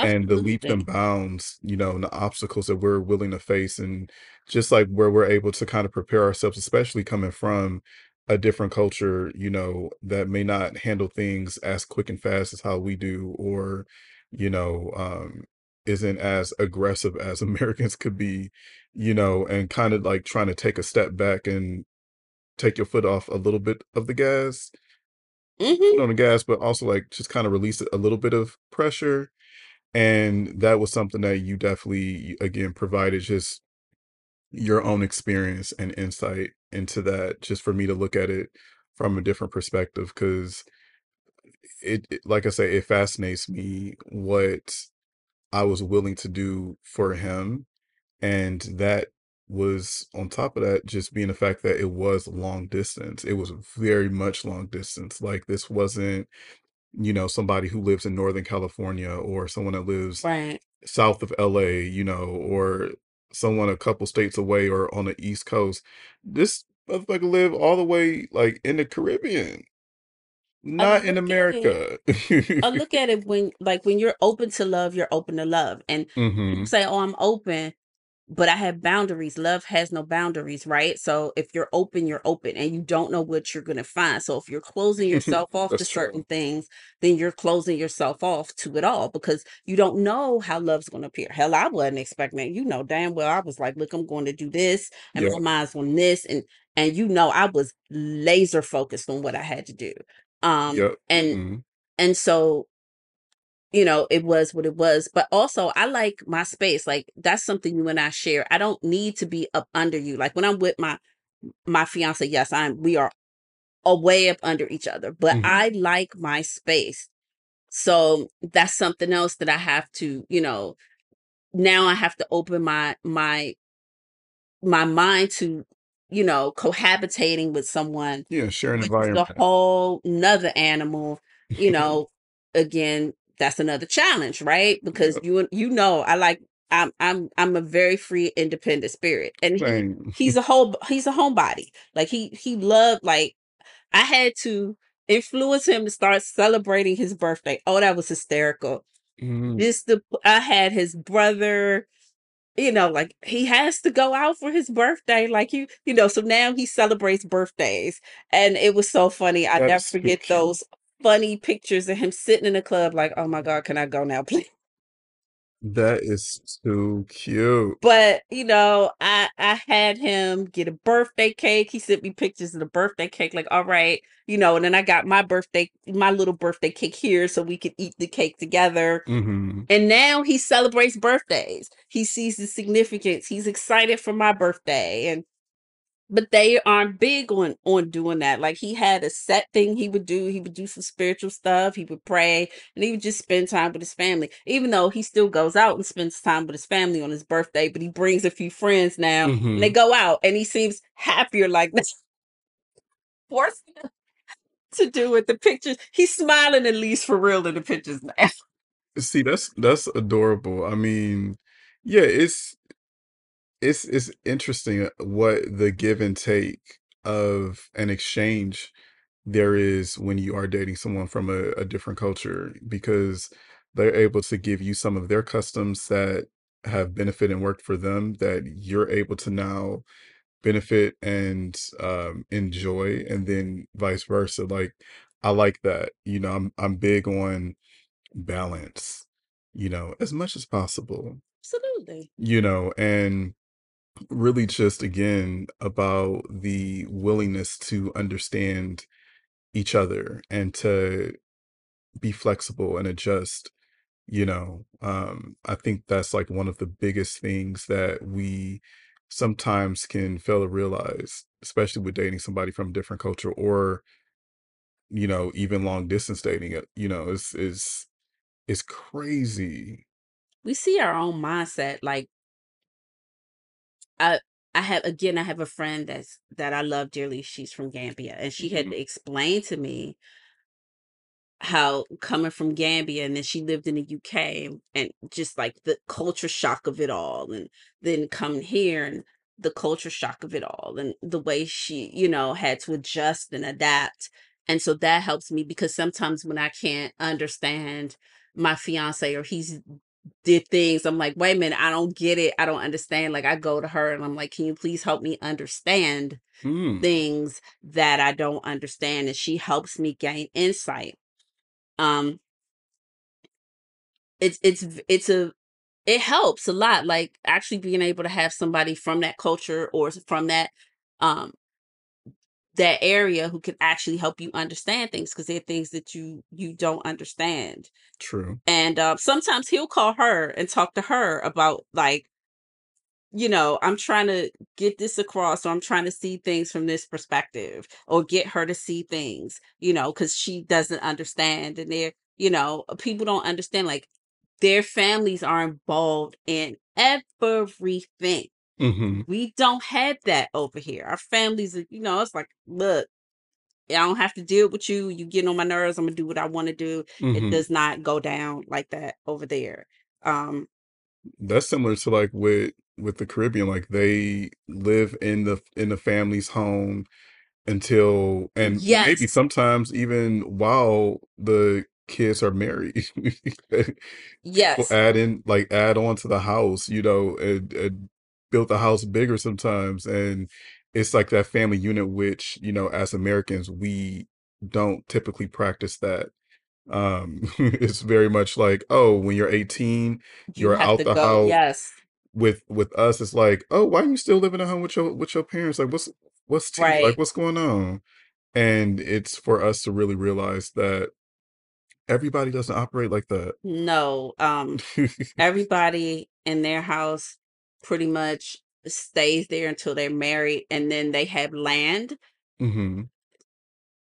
and the leaps Absolutely. and bounds, you know, and the obstacles that we're willing to face, and just like where we're able to kind of prepare ourselves, especially coming from a different culture, you know, that may not handle things as quick and fast as how we do, or, you know, um, isn't as aggressive as Americans could be, you know, and kind of like trying to take a step back and take your foot off a little bit of the gas, Mhm. foot on the gas, but also like just kind of release a little bit of pressure. And that was something that you definitely, again, provided just your own experience and insight into that, just for me to look at it from a different perspective. Cause it, it like I say, it fascinates me what I was willing to do for him. And that was on top of that, just being the fact that it was long distance. It was very much long distance. Like this wasn't, you know, somebody who lives in Northern California or someone that lives Right. south of LA, you know, or someone a couple states away or on the East Coast. This motherfucker live all the way like in the Caribbean, not in at it America. I look at it when like when you're open to love, you're open to love. And people hmm say, "Oh, I'm open." but I have boundaries. Love has no boundaries, right? So if you're open, you're open and you don't know what you're going to find. So if you're closing yourself off to true. certain things, then you're closing yourself off to it all because you don't know how love's going to appear. Hell, I wasn't expecting it. You know damn well I was like, look, I'm going to do this and Yeah. my mind's on this and and you know I was laser focused on what I had to do. Um Yep. and hmm and so you know, it was what it was. But also, I like my space. Like that's something you and I share. I don't need to be up under you. Like when I'm with my my fiance, yes, I'm. We are away up under each other. But hmm I like my space. So that's something else that I have to, you know. Now I have to open my my my mind to, you know, cohabitating with someone Yeah, sharing is a whole nother animal you know again that's another challenge right? Because Yep. you you know i like i'm i'm i'm a very free independent spirit and he he's a whole he's a homebody like he he loved like i had to influence him to start celebrating his birthday. Oh that was hysterical. Mhm. just the i had his brother you know, like he has to go out for his birthday. Like you, you know, so now he celebrates birthdays. And it was so funny. I never forget those funny pictures of him sitting in the club, like, oh my God, can I go now, please? That is too cute. But you know, I I had him get a birthday cake. He sent me pictures of the birthday cake, like, all right, you know, and then I got my birthday, my little birthday cake here so we could eat the cake together. hmm And now he celebrates birthdays. He sees the significance. He's excited for my birthday. And but they aren't big on on doing that. Like he had a set thing he would do. He would do some spiritual stuff. He would pray, and he would just spend time with his family. Even though he still goes out and spends time with his family on his birthday, but he brings a few friends now, and they hmm go out, and he seems happier. Like forcing him to do with the pictures. He's smiling at least for real in the pictures now. See, that's that's adorable. I mean, yeah, it's it's it's interesting what the give and take of an exchange there is when you are dating someone from a, a different culture because they're able to give you some of their customs that have benefit and worked for them that you're able to now benefit and um, enjoy, and then vice versa. Like I like that. You know, I'm I'm big on balance. You know, as much as possible. Absolutely. You know, and really just again about the willingness to understand each other and to be flexible and adjust you know um i think that's like one of the biggest things that we sometimes can fail to realize especially with dating somebody from a different culture or you know even long distance dating it you know is is is crazy We see our own mindset. Like I I have again I have a friend that's that I love dearly. She's from Gambia and she had Mhm. explained to me how coming from Gambia and then she lived in the UK and just like the culture shock of it all and then coming here and the culture shock of it all and the way she, you know, had to adjust and adapt. And so that helps me because sometimes when I can't understand my fiance or he's did things, I'm like, wait a minute, I don't get it. I don't understand. Like I go to her and I'm like, can you please help me understand Mm, things that I don't understand? And she helps me gain insight um it's it's it's a it helps a lot like actually being able to have somebody from that culture or from that um that area who can actually help you understand things because there are things that you you don't understand true and um sometimes he'll call her and talk to her about like you know i'm trying to get this across or i'm trying to see things from this perspective or get her to see things you know because she doesn't understand and they're you know people don't understand like their families are involved in everything. Hmm We don't have that over here. Our families, you know, it's like, look, I don't have to deal with you. You get on my nerves. I'm gonna do what I want to do. It hmm does not go down like that over there. Um, that's similar to like with with the caribbean like they live in the in the family's home until and maybe sometimes even while the kids are married yes, add in like add on to the house you know and, and build the house bigger sometimes and it's like that family unit which you know as americans we don't typically practice that um it's very much like oh when you're 18 you you're have out the go. house Yes, with with us it's like oh why are you still living at home with your with your parents like what's what's tea like what's going on and it's for us to really realize that everybody doesn't operate like that. No, um, everybody in their house pretty much stays there until they're married, and then they have land. Hmm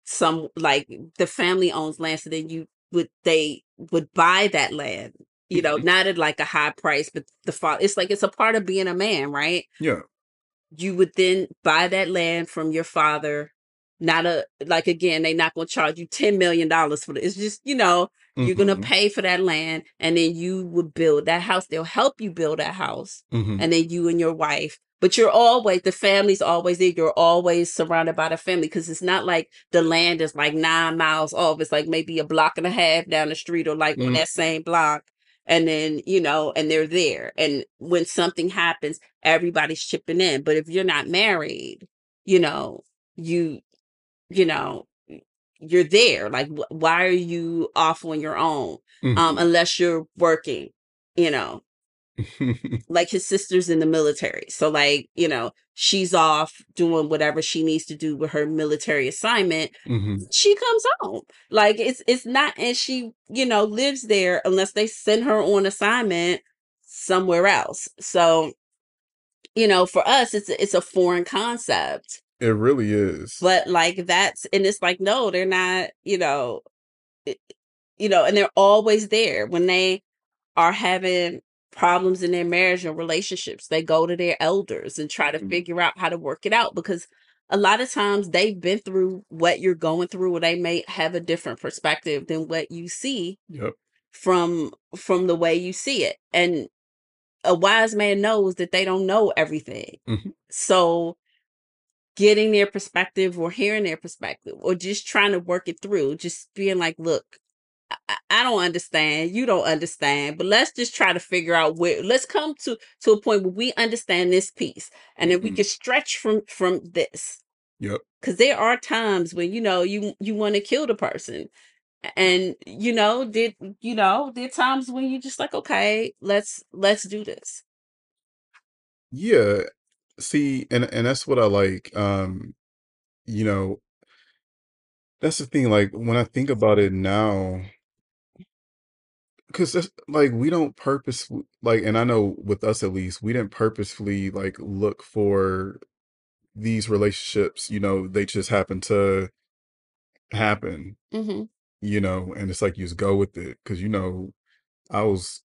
some like the family owns land so then you would they would buy that land you know not at like a high price but the father it's like it's a part of being a man right? Yeah. you would then buy that land from your father not a like again they not going to charge you 10 million dollars for it it's just you know you're going to hmm pay for that land and then you would build that house. They'll help you build that house hmm and then you and your wife. But you're always the family's always there. You're always surrounded by the family because it's not like the land is like nine miles off. It's like maybe a block and a half down the street or like on mm that same block and then you know and they're there. And when something happens everybody's chipping in. But if you're not married you know you you know you're there like wh- why are you off on your own um hmm unless you're working you know? Like his sister's in the military so like you know she's off doing whatever she needs to do with her military assignment hmm she comes home. Like it's it's not and she you know lives there unless they send her on assignment somewhere else. So you know for us it's it's a foreign concept It really is. but like that's and it's like no they're not you know it- you know and they're always there when they are having problems in their marriage and relationships they go to their elders and try to Mm, figure out how to work it out because a lot of times they've been through what you're going through or they may have a different perspective than what you see Yep. from from the way you see it and a wise man knows that they don't know everything. Mhm. So getting their perspective or hearing their perspective or just trying to work it through, just being like, look, I, don't understand, you don't understand, but let's just try to figure out where let's come to to a point where we understand this piece and then we Mhm. can stretch from from this. Yep. Cause there are times when you know you you want to kill the person. And you know, did you know, there are times when you just like, okay, let's let's do this. Yeah. See, and and that's what I like. Um, you know, that's the thing. Like when I think about it now, because that's like we don't purpose like, and I know with us at least, we didn't purposefully like look for these relationships. You know, they just happen to happen. hmm You know, and it's like you just go with it because you know, I was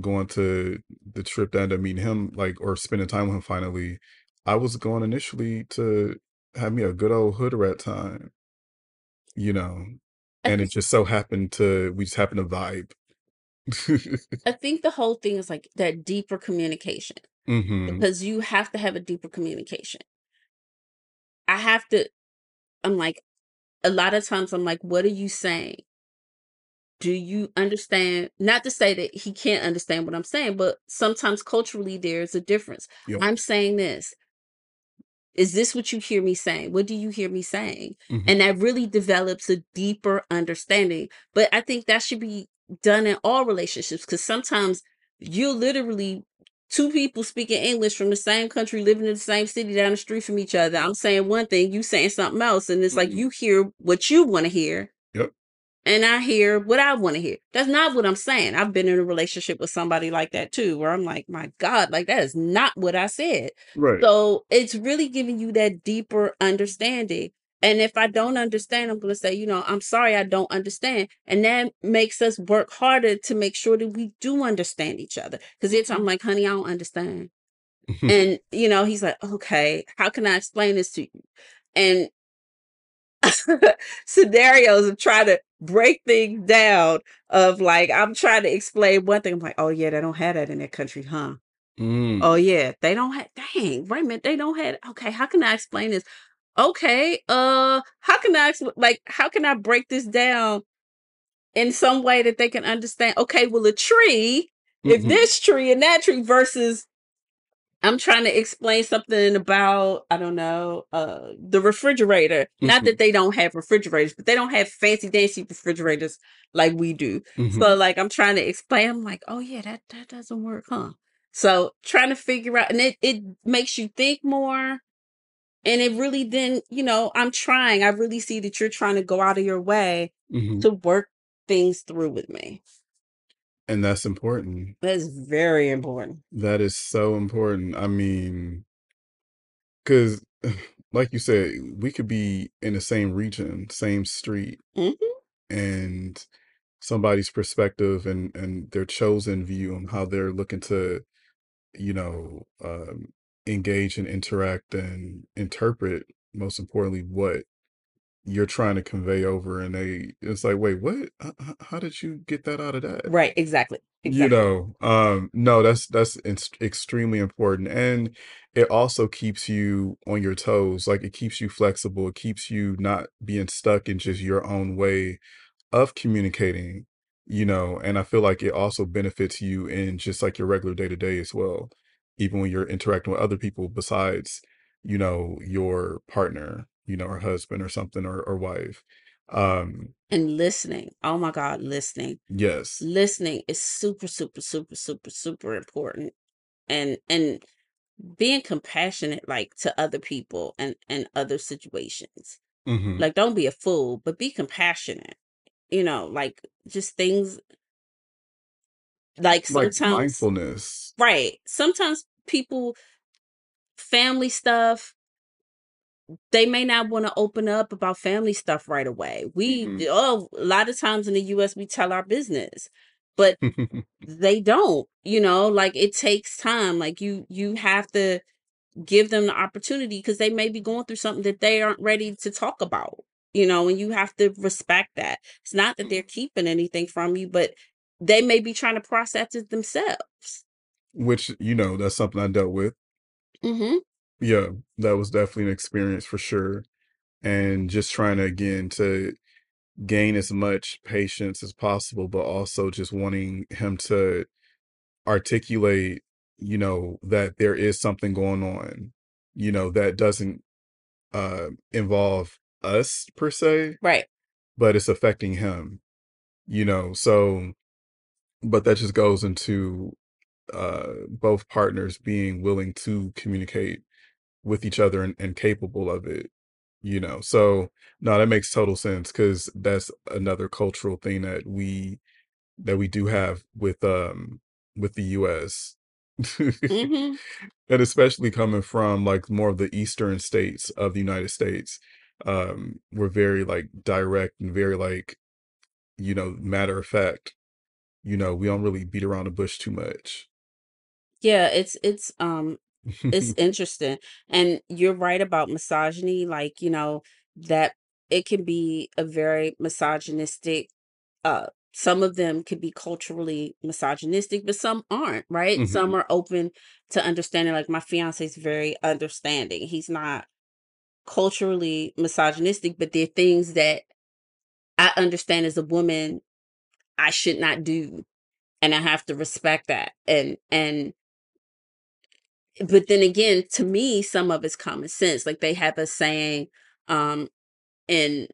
going to the trip that ended up meeting him, like, or spending time with him finally, I was going initially to have me a good old hood rat time, you know, I, and it just so happened to, we just happened to vibe. I think the whole thing is like that deeper communication hmm because you have to have a deeper communication. I have to, I'm like, a lot of times I'm like, what are you saying? Do you understand? Not to say that he can't understand what I'm saying, but sometimes culturally there's a difference. Yep. I'm saying this. Is this what you hear me saying? What do you hear me saying? Mhm. And that really develops a deeper understanding. But I think that should be done in all relationships because sometimes you're literally two people speaking English from the same country, living in the same city down the street from each other. I'm saying one thing, you saying something else. And it's like Mhm. you hear what you want to hear. And I hear what I want to hear. That's not what I'm saying. I've been in a relationship with somebody like that too, where I'm like, my God, like that is not what I said. Right. So it's really giving you that deeper understanding. And if I don't understand, I'm going to say, you know, I'm sorry, I don't understand. And that makes us work harder to make sure that we do understand each other. Because it's, I'm mm-hmm. like, honey, I don't understand. Mm-hmm. and, you know, he's like, okay, how can I explain this to you? And scenarios of trying to break things down of like, I'm trying to explain one thing. I'm like, oh, yeah, they don't have that in that country, huh? Mm. Oh yeah, they don't have. Dang, wait a minute, they don't have. Okay, how can I explain this? Okay, uh, how can I expl- like how can I break this down in some way that they can understand? Okay, well, a tree, if Mhm. this tree and that tree versus. I'm trying to explain something about I don't know uh the refrigerator. Not Mhm. that they don't have refrigerators, but they don't have fancy dancy refrigerators like we do. Mhm. So like I'm trying to explain. I'm like, oh yeah, that that doesn't work, huh? So trying to figure out, and it it makes you think more, and it really then you know I'm trying. I really see that you're trying to go out of your way Mhm. to work things through with me. And that's important. That's very important. That is so important. I mean, because like you said, we could be in the same region, same street, hmm and somebody's perspective and and their chosen view on how they're looking to, you know, um, engage and interact and interpret, most importantly, what you're trying to convey over. And they, it's like, wait, what? H- h- How did you get that out of that? Right. Exactly. you know um no that's that's ins- extremely important and it also keeps you on your toes like it keeps you flexible it keeps you not being stuck in just your own way of communicating you know and i feel like it also benefits you in just like your regular day to day as well even when you're interacting with other people besides you know your partner you know her husband or something or, or wife um and listening. Oh my God, listening. yes Listening is super, super, super, super, super important. And and being compassionate like to other people and and other situations. Mm-hmm. Like don't be a fool, but be compassionate. You know, like just things like like sometimes mindfulness right. Sometimes people family stuff they may not want to open up about family stuff right away. We Mhm. oh a lot of times in the US we tell our business. But they don't you know like it takes time like you you have to give them the opportunity because they may be going through something that they aren't ready to talk about you know and you have to respect that it's not that they're keeping anything from you but they may be trying to process it themselves which you know that's something I dealt with. Mm-hmm. Yeah, that was definitely an experience for sure. And just trying to again to gain as much patience as possible, but also just wanting him to articulate, you know, that there is something going on, you know, that doesn't uh involve us per se, Right. but it's affecting him, you know. So but that just goes into uh both partners being willing to communicate with each other and, and capable of it you know so no that makes total sense because that's another cultural thing that we that we do have with um with the us Mm-hmm. and especially coming from like more of the eastern states of the united states um we're very like direct and very like you know matter of fact you know we don't really beat around the bush too much Yeah, it's it's um it's interesting. And you're right about misogyny, like, you know, that it can be a very misogynistic uh some of them could be culturally misogynistic, but some aren't, right? Some Mhm. are open to understanding. Like my fiance is very understanding. He's not culturally misogynistic, but there are things that I understand as a woman I should not do. And I have to respect that. And and but then again, to me, some of it's common sense. Like they have a saying um in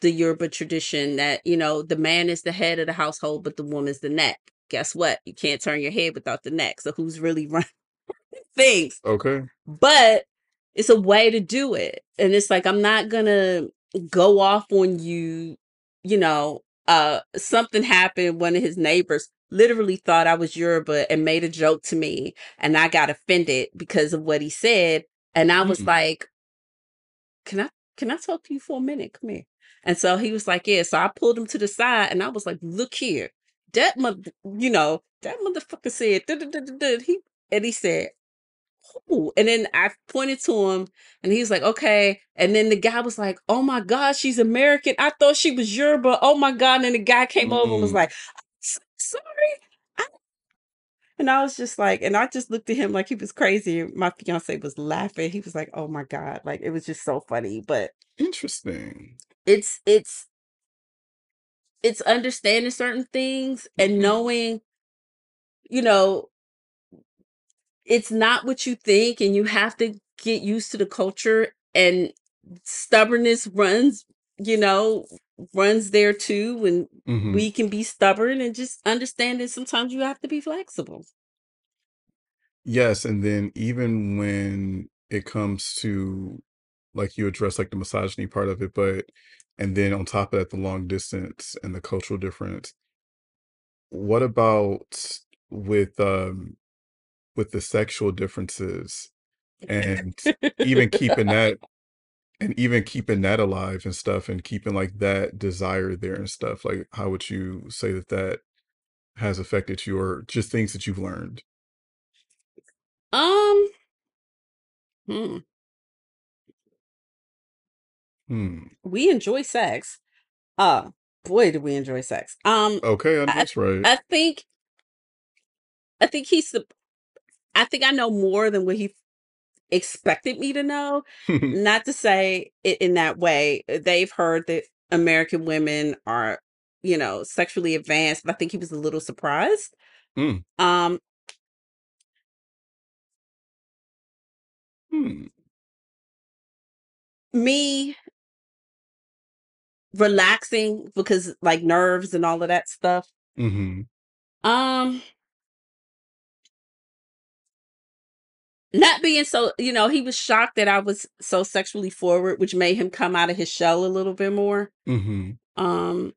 the Yoruba tradition that, you know, the man is the head of the household, but the woman's the neck. Guess what? You can't turn your head without the neck. So who's really running things? okay But it's a way to do it. And it's like I'm not gonna go off on you, you know, uh something happened, one of his neighbors literally thought I was Yoruba and made a joke to me and I got offended because of what he said. And I was Mm. like, Can I can I talk to you for a minute? Come here. And so he was like, Yeah. So I pulled him to the side and I was like, Look here. That mother you know, that motherfucker said "Duh, duh, duh, duh, duh." he and he said, Who? And then I pointed to him and he was like, Okay. And then the guy was like, Oh my God, she's American. I thought she was Yoruba. Oh my God. And then the guy came over and was Mm. like, "I'm so sorry. I-" And I was just like, and I just looked at him like he was crazy. My fiance was laughing. He was like, Oh my God. Like it was just so funny. But interesting it's it's it's understanding certain things and Mhm. knowing you know it's not what you think and you have to get used to the culture and stubbornness runs you know runs there too and Mhm. we can be stubborn and just understand that sometimes you have to be flexible Yes, and then even when it comes to like you address like the misogyny part of it, but and then on top of that, the long distance and the cultural difference. What about with um with the sexual differences and even keeping that and even keeping that alive and stuff and keeping like that desire there and stuff? Like how would you say that that has affected your just things that you've learned? um hmm, Hmm. we enjoy sex uh boy do we enjoy sex um Okay, I know i that's right. i think i think he's the i think i know more than what he expected me to know. Not to say it in that way. uh, They've heard that American women are, you know, sexually advanced, but I think he was a little surprised. Mm. Um, Hmm. me relaxing because like nerves and all of that stuff. Mm-hmm. Um, not being so, you know, he was shocked that I was so sexually forward, which made him come out of his shell a little bit more. Mhm. Um,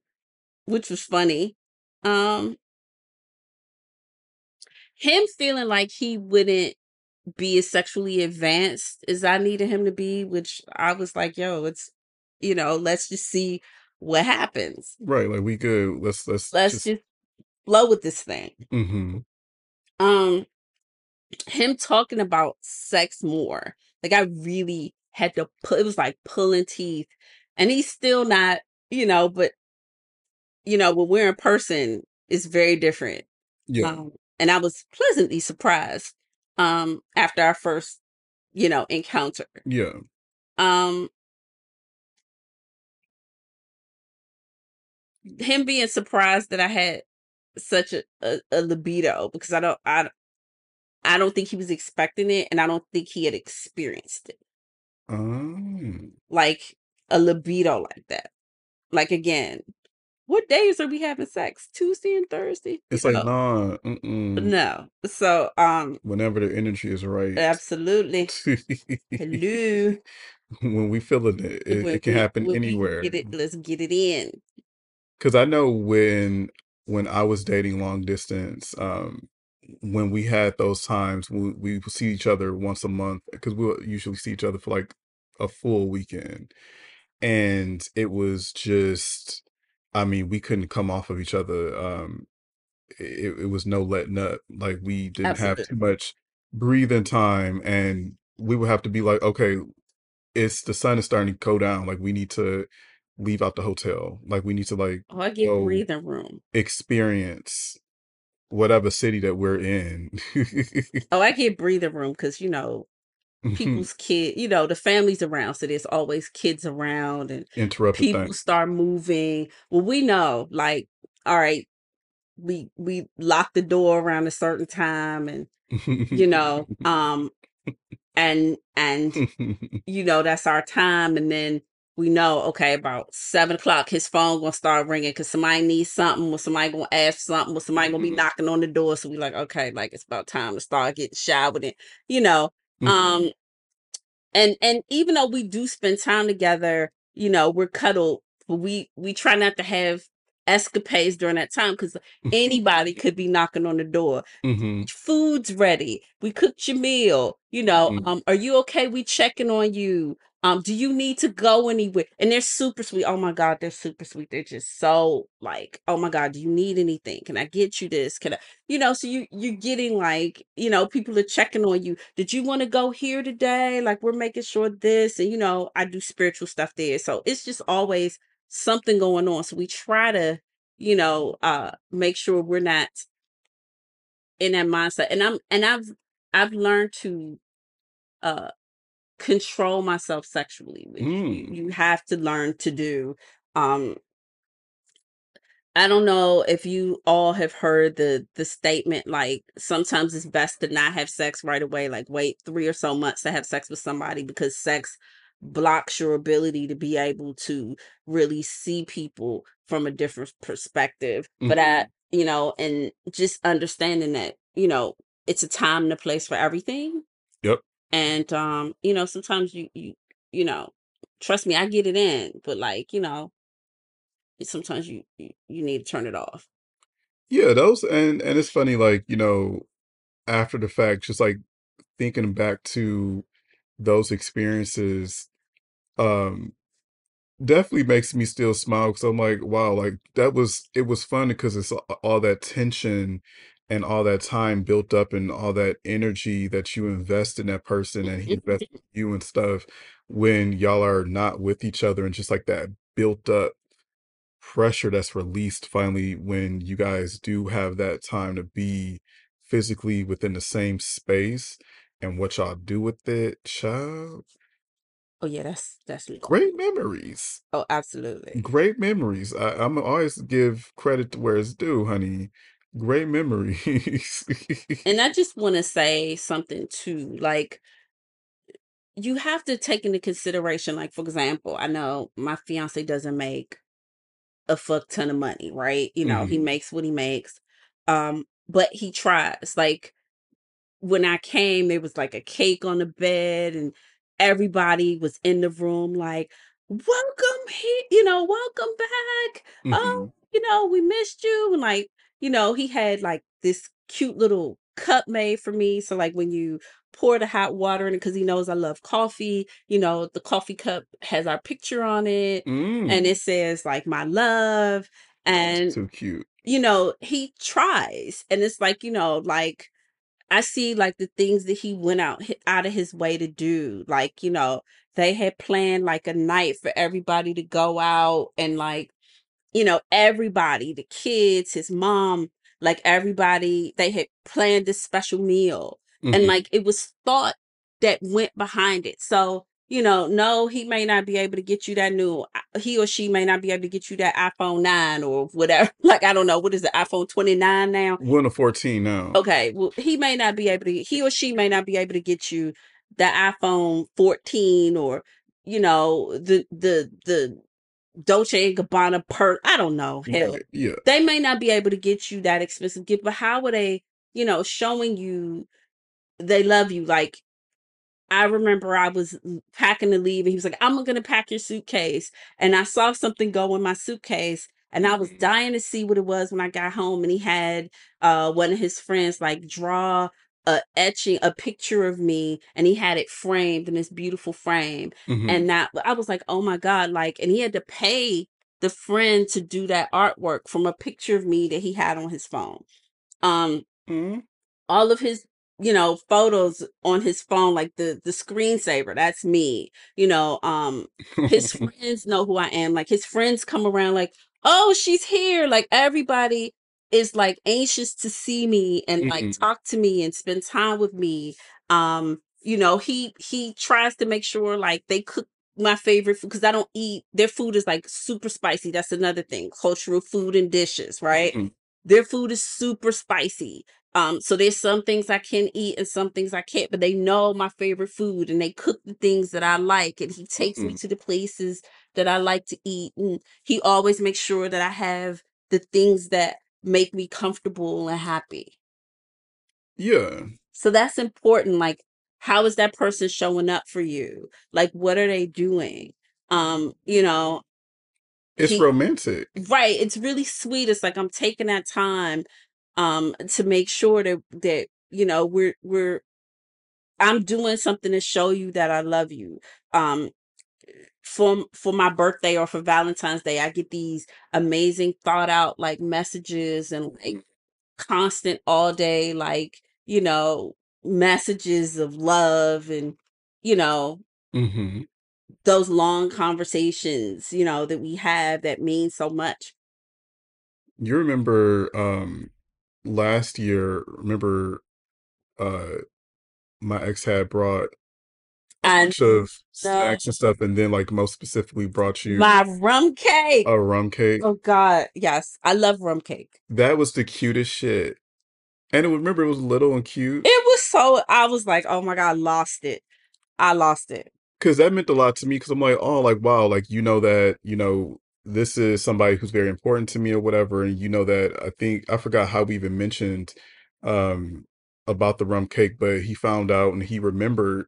which was funny. Um, him feeling like he wouldn't be as sexually advanced as I needed him to be, which I was like, yo, it's you know, let's just see what happens. Right, like we could let's let's Let's just just flow with this thing. Mhm. Um him talking about sex more. Like I really had to put it was like pulling teeth. And he's still not, you know, but you know, when we're in person, it's very different. Yeah. Um, and I was pleasantly surprised um after our first, you know, encounter. Yeah. Um him being surprised that I had such a, a, a libido because I don't I I don't think he was expecting it and I don't think he had experienced it. Um, Like a libido like that. Like again, what days are we having sex? Tuesday and Thursday? it's like No. nah. Mm-mm. No. So um Whenever the energy is right. absolutely. Hello. when we feeling it, it, When it can happen anywhere. get it, let's get it in. Because I know when when I was dating long distance, um, when we had those times we we would see each other once a month because we'll usually see each other for like a full weekend, and it was just, I mean, we couldn't come off of each other. Um, it, it was no letting up. Like we didn't have Absolutely. too much breathing time, and we would have to be like, okay, it's the sun is starting to go down. Like we need to leave out the hotel. Like we need to like Oh, I get go breathing room. experience whatever city that we're in. Oh, I get breathing room because you know people's kid, you know, the families around, so there's always kids around and Interrupted people thing. start moving. Well, we know, like, all right, we we lock the door around a certain time and you know, um and and you know that's our time and then we know okay about seven o'clock his phone gonna start ringing because somebody needs something or somebody gonna ask something or somebody gonna be knocking on the door so we like okay like it's about time to start getting showered and you know Mhm. um and and even though we do spend time together you know we're cuddled but we we try not to have escapades during that time because anybody could be knocking on the door Mhm. food's ready. We cooked your meal. You know, Mhm. um, are you okay? We checking on you. Um, do you need to go anywhere? And they're super sweet. Oh my God, they're super sweet. They're just so like, oh my God, do you need anything? Can I get you this? Can I, you know, so you you're getting like, you know, people are checking on you. Did you want to go here today? Like we're making sure this, and you know, I do spiritual stuff there. So it's just always something going on. So we try to, you know, uh make sure we're not in that mindset and i'm and i've i've learned to uh control myself sexually which you, Mm. you have to learn to do um i don't know if you all have heard the the statement like sometimes it's best to not have sex right away like wait three or so months to have sex with somebody because sex blocks your ability to be able to really see people from a different perspective but Mhm. i you know and just understanding that you know it's a time and a place for everything Yep. and um you know sometimes you you you know trust me i get it in but like you know sometimes you you, you need to turn it off Yeah, those and and it's funny, like, you know, after the fact, just like thinking back to those experiences, um, definitely makes me still smile because I'm like, wow, like that was it was fun because it's all that tension and all that time built up and all that energy that you invest in that person and he invests in you and stuff when y'all are not with each other and just like that built up pressure that's released finally when you guys do have that time to be physically within the same space and what y'all do with it, child. Oh yeah that's that's. Great memories. oh absolutely Great memories. I, I'm always give credit to where it's due, honey. Great memories. and i just want to say something too like you have to take into consideration like for example i know my fiance doesn't make a fuck ton of money right you know he Mhm. makes what he makes um but he tries like when I came, there was like a cake on the bed, and everybody was in the room, like, welcome here, you know, welcome back. Oh, Mhm. you know, we missed you. And like, you know, he had like this cute little cup made for me. So, like, when you pour the hot water in it, because he knows I love coffee, you know, the coffee cup has our picture on it, and Mm. it says, like, my love. And, So cute. you know, he tries. And it's like, you know, like, I see like the things that he went out out of his way to do. Like, you know, they had planned like a night for everybody to go out and like, you know, everybody, the kids, his mom, like everybody they had planned this special meal and Mhm. like it was thought that went behind it so you know no he may not be able to get you that new uh, he or she may not be able to get you that iphone 9 or whatever like i don't know what is the iphone 29 now We're a 14 now. okay well he may not be able to he or she may not be able to get you the iphone 14 or you know the the the dolce and gabbana per i don't know hell Right, Yeah. they may not be able to get you that expensive gift but how are they you know showing you they love you like I remember I was packing to leave and he was like, I'm gonna pack your suitcase. And I saw something go in my suitcase and I was Mhm. dying to see what it was when I got home. And he had uh one of his friends like draw a etching a picture of me and he had it framed in this beautiful frame. Mhm. And that I was like, oh my God, like and he had to pay the friend to do that artwork from a picture of me that he had on his phone. Um Mhm. all of his you know photos on his phone like the the screensaver that's me you know um his friends know who i am like his friends come around like oh she's here like everybody is like anxious to see me and like Mhm. talk to me and spend time with me um you know he he tries to make sure like they cook my favorite food because i don't eat their food is like super spicy that's another thing cultural food and dishes right Mhm. their food is super spicy um, so there's some things I can eat and some things I can't, but they know my favorite food and they cook the things that I like and he takes me Mhm. to the places that I like to eat and he always makes sure that I have the things that make me comfortable and happy. Yeah. So that's important. Like, how is that person showing up for you? Like, what are they doing? Um, you know, It's he romantic. right it's really sweet it's like i'm taking that time um to make sure that that you know we're we're i'm doing something to show you that i love you um for for my birthday or for valentine's day i get these amazing thought out like messages and like Mhm. constant all day like you know messages of love and you know Mhm. those long conversations you know that we have that mean so much You remember um last year, remember uh my ex had brought a and bunch of the snacks and stuff and then like most specifically brought you my rum cake a rum cake. Oh God, yes, I love rum cake. That was the cutest shit. And it, remember it was little and cute. It was so I was like, oh my God, I lost it. I lost it. Cause that meant a lot to me because I'm like, oh, like wow, like you know that, you know, this is somebody who's very important to me or whatever. And you know that I think I forgot how we even mentioned um about the rum cake, but he found out and he remembered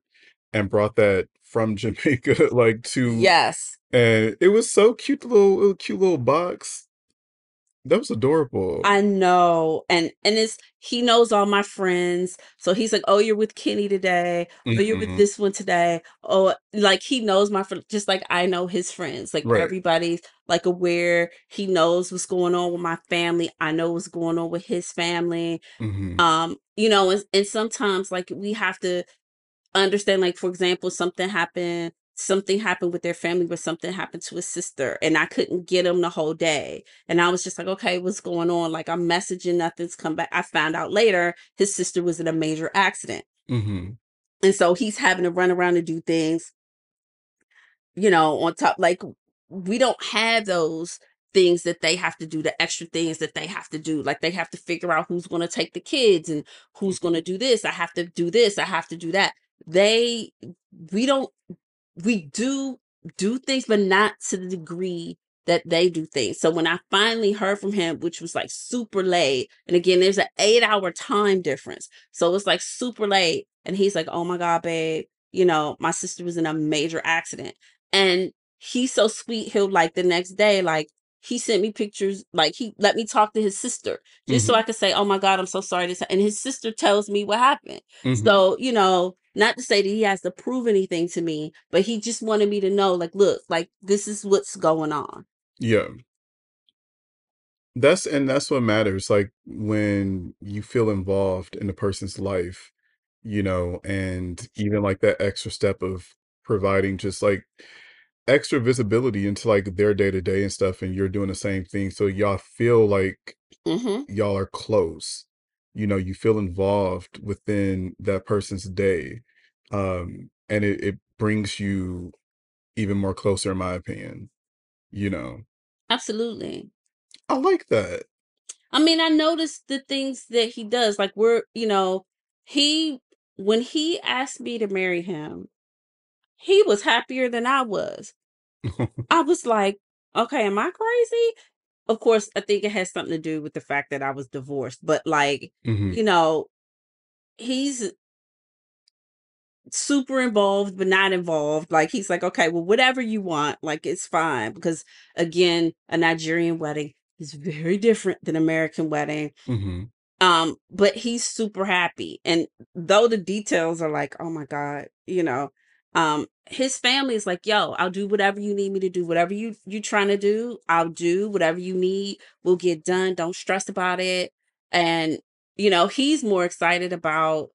and brought that from Jamaica like to Yes. and it was so cute the little, little cute little box. That was adorable. I know. And and it's he knows all my friends. So he's like, Oh, you're with Kenny today. Oh, you're with Mhm. this one today. Oh, like he knows my friends just like I know his friends. Like Right. everybody's like aware. He knows what's going on with my family. I know what's going on with his family. Mhm. Um, you know, and, and sometimes like we have to understand like for example something happened something happened with their family where something happened to his sister and i couldn't get him the whole day. And i was just like okay what's going on? Like i'm messaging nothing's come back. I found out later his sister was in a major accident. Mhm. and so he's having to run around and do things you know on top like we don't have those things that they have to do the extra things that they have to do. Like they have to figure out who's going to take the kids and who's going to do this. I have to do this. I have to do that. They we don't we do do things but not to the degree that they do things. So when i finally heard from him which was like super late and again there's an eight hour time difference. So it's like super late and he's like oh my god babe you know my sister was in a major accident. And he's so sweet he'll like the next day like he sent me pictures like he let me talk to his sister just so Mhm. i could say oh my god i'm so sorry this and his sister tells me what happened Mhm. so you know not to say that he has to prove anything to me but he just wanted me to know like look like this is what's going on Yeah. That's and that's what matters, like, when you feel involved in a person's life, you know, and even, like, that extra step of providing just, like, extra visibility into, like, their day to day and stuff, and you're doing the same thing, so y'all feel like Mm-hmm. y'all are close. You know, you feel involved within that person's day. Um, and it, it brings you even more closer, in my opinion. You know, Absolutely. I like that. I mean, I noticed the things that he does. Like we're, you know, he when he asked me to marry him, he was happier than I was. I was like, okay, am I crazy? Of course, I think it has something to do with the fact that I was divorced, but like, Mhm. you know, he's super involved but not involved like he's like okay well whatever you want like it's fine because again a nigerian wedding is very different than american wedding Mhm. um but he's super happy and though the details are like oh my god you know um his family is like yo i'll do whatever you need me to do whatever you you trying to do i'll do whatever you need we'll get done don't stress about it. And you know he's more excited about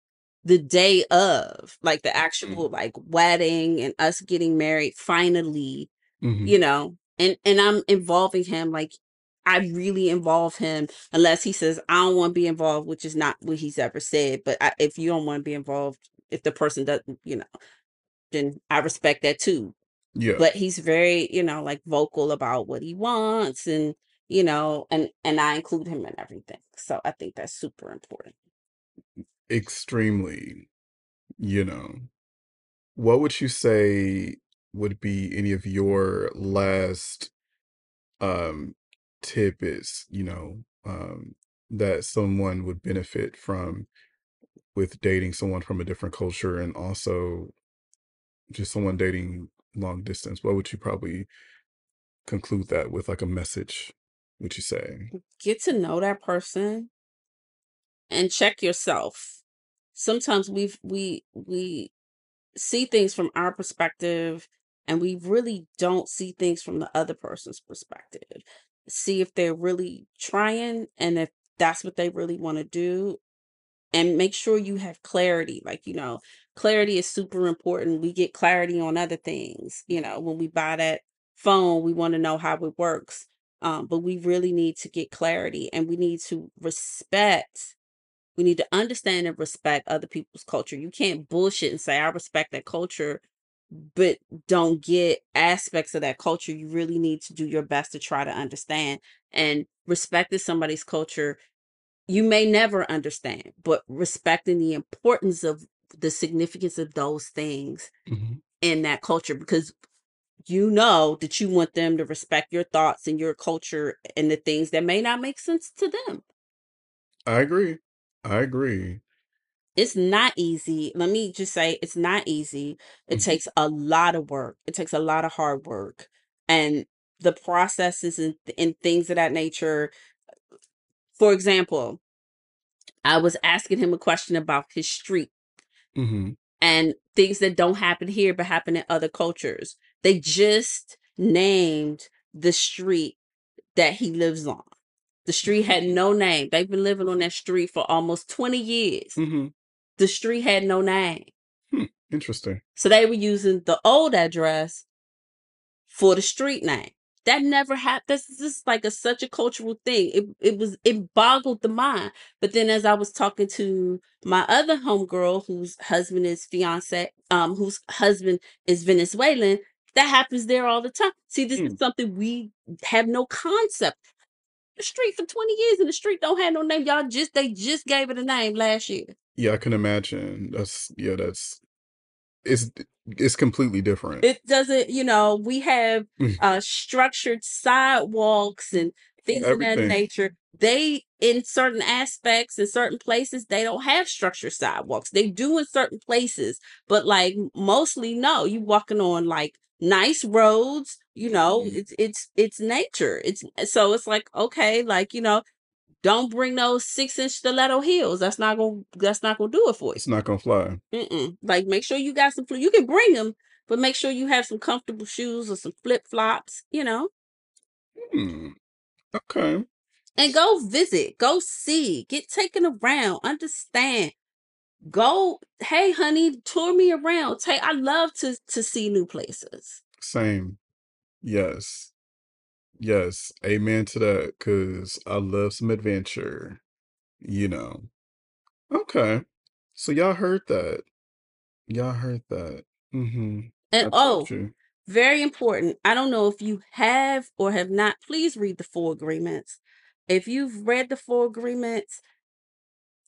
the day of like the actual like wedding and us getting married finally Mhm. you know? And and i'm involving him like i really involve him unless he says i don't want to be involved which is not what he's ever said but I, if you don't want to be involved if the person doesn't you know then i respect that too Yeah. but he's very you know like vocal about what he wants and you know and and i include him in everything so i think that's super important Extremely, you know. What would you say would be any of your last um tidbits, you know, um that someone would benefit from with dating someone from a different culture and also just someone dating long distance? What would you probably conclude that with like a message, would you say? get to know that person and check yourself sometimes we've we we see things from our perspective and we really don't see things from the other person's perspective see if they're really trying and if that's what they really want to do and make sure you have clarity like you know clarity is super important we get clarity on other things you know when we buy that phone we want to know how it works um, but we really need to get clarity and we need to respect we need to understand and respect other people's culture you can't bullshit and say i respect that culture but don't get aspects of that culture you really need to do your best to try to understand and respecting somebody's culture you may never understand, but respecting the importance of the significance of those things Mhm. in that culture because you know that you want them to respect your thoughts and your culture and the things that may not make sense to them. I agree. I agree. It's not easy. Let me just say it's not easy. It Mhm. takes a lot of work. It takes a lot of hard work. And the processes and, and things of that nature. For example, I was asking him a question about his street Mhm. and things that don't happen here but happen in other cultures. They just named the street that he lives on. The street had no name. They've been living on that street for almost 20 years. Mhm. The street had no name. Hmm. Interesting. So they were using the old address for the street name. That never happened. This is like a such a cultural thing. It it was it boggled the mind. But then as I was talking to my other homegirl whose husband is fiance, um, whose husband is Venezuelan, that happens there all the time. See, this Hmm. is something we have no concept. The street for 20 years and the street don't have no name. Y'all just they just gave it a name last year. Yeah, I can imagine. That's yeah, that's it's it's completely different. It doesn't, you know, we have Mm. uh structured sidewalks and things of that nature. They in certain aspects in certain places they don't have structured sidewalks. They do in certain places, but like mostly no. You walking on like nice roads, you know, Mhm. it's it's it's nature. It's so it's like okay, like you know, don't bring those six inch stiletto heels. That's not gonna that's not gonna do it for you. It's not gonna fly. Mm-mm. Like, make sure you got some. fl- You can bring them, but make sure you have some comfortable shoes or some flip flops. You know, Hmm. Okay. and go visit, go see, get taken around, understand. Go, hey, honey, tour me around. Take, I love to to see new places. Same. Yes. Yes, amen to that, because I love some adventure, you know. Okay. So y'all heard that. Y'all heard that. Mm-hmm. And I told oh, you. very important. I don't know if you have or have not. Please read the Four Agreements. If you've read the Four Agreements,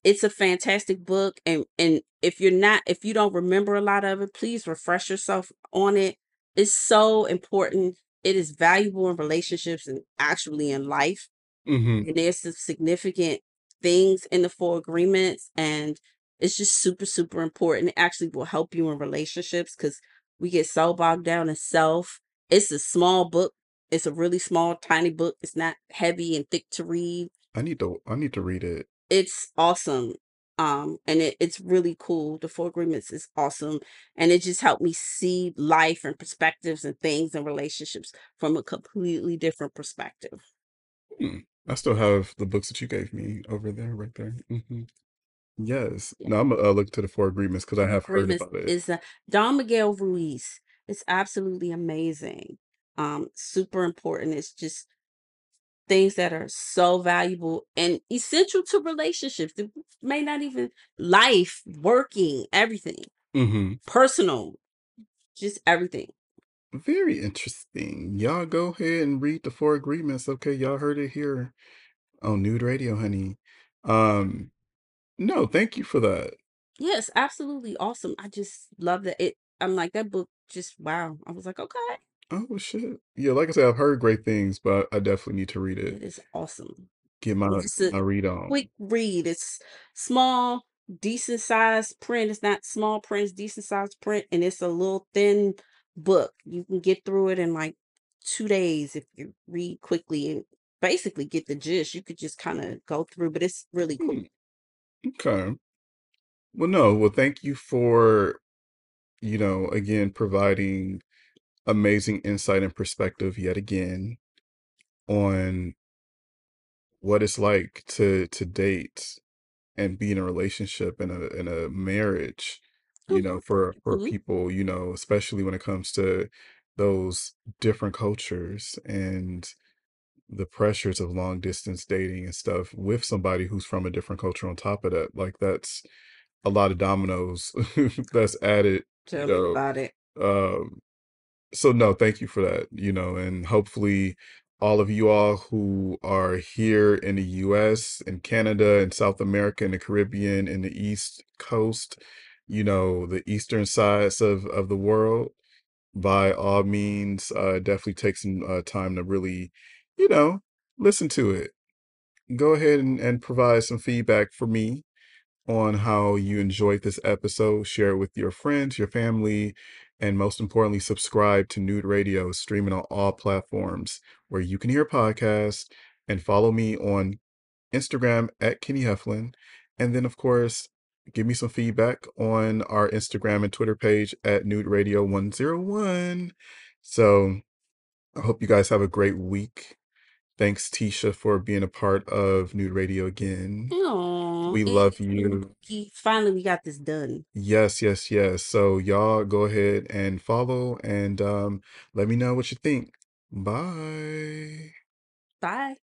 it's a fantastic book. And and if you're not, if you don't remember a lot of it, please refresh yourself on it. It's so important. It is valuable in relationships and actually in life. Mm-hmm. And there's some significant things in the Four Agreements, and it's just super, super important. It actually will help you in relationships because we get so bogged down in self. It's a small book. It's a really small, tiny book. It's not heavy and thick to read. I need to I need to read it. It's awesome. Um, and it, it's really cool. The Four Agreements is awesome. And it just helped me see life and perspectives and things and relationships from a completely different perspective. Hmm. I still have the books that you gave me over there, right there. Mm-hmm. Yes. Yeah. No, I'm gonna uh, look to the Four Agreements because I have heard about it. is uh, Don Miguel Ruiz. It's absolutely amazing. Um, super important. It's just things that are so valuable and essential to relationships. It may not even life, working, everything, Mm-hmm. personal, just everything. Very interesting. Y'all go ahead and read the Four Agreements. Okay, y'all heard it here on Nude Radio, honey. Um, no, thank you for that. Yes, absolutely awesome. I just love that it. I'm like that book. Just wow. I was like, okay, Oh shit. Yeah, like I said, I've heard great things, but I definitely need to read it. it is awesome. Get my It's a my read on. quick read. It's small, decent sized print. It's not small print, it's decent sized print, and it's a little thin book. You can get through it in like two days if you read quickly and basically get the gist. You could just kind of go through, but it's really cool. Hmm. Okay. Well, no. Well, thank you for, you know, again providing amazing insight and perspective yet again on what it's like to to date and be in a relationship and a in a marriage you know for for Mhm. people you know especially when it comes to those different cultures and the pressures of long distance dating and stuff with somebody who's from a different culture on top of that like that's a lot of dominoes that's added you Tell me know about it. um so no, thank you for that, you know, and hopefully all of you all who are here in the US and Canada and South America and the Caribbean and the East Coast, you know, the eastern sides of of the world, by all means, uh definitely take some uh, time to really, you know, listen to it. Go ahead and, and provide some feedback for me on how you enjoyed this episode. Share it with your friends, your family, and most importantly, subscribe to Nude Radio, streaming on all platforms where you can hear podcasts, and follow me on Instagram at Kenny Heflin. And then, of course, give me some feedback on our Instagram and Twitter page at Nude Radio 101. So I hope you guys have a great week. Thanks, Tesha, for being a part of Nude Radio again. Aw, We love you. Finally, we got this done. Yes, yes, yes. So y'all go ahead and follow and um let me know what you think. Bye. Bye.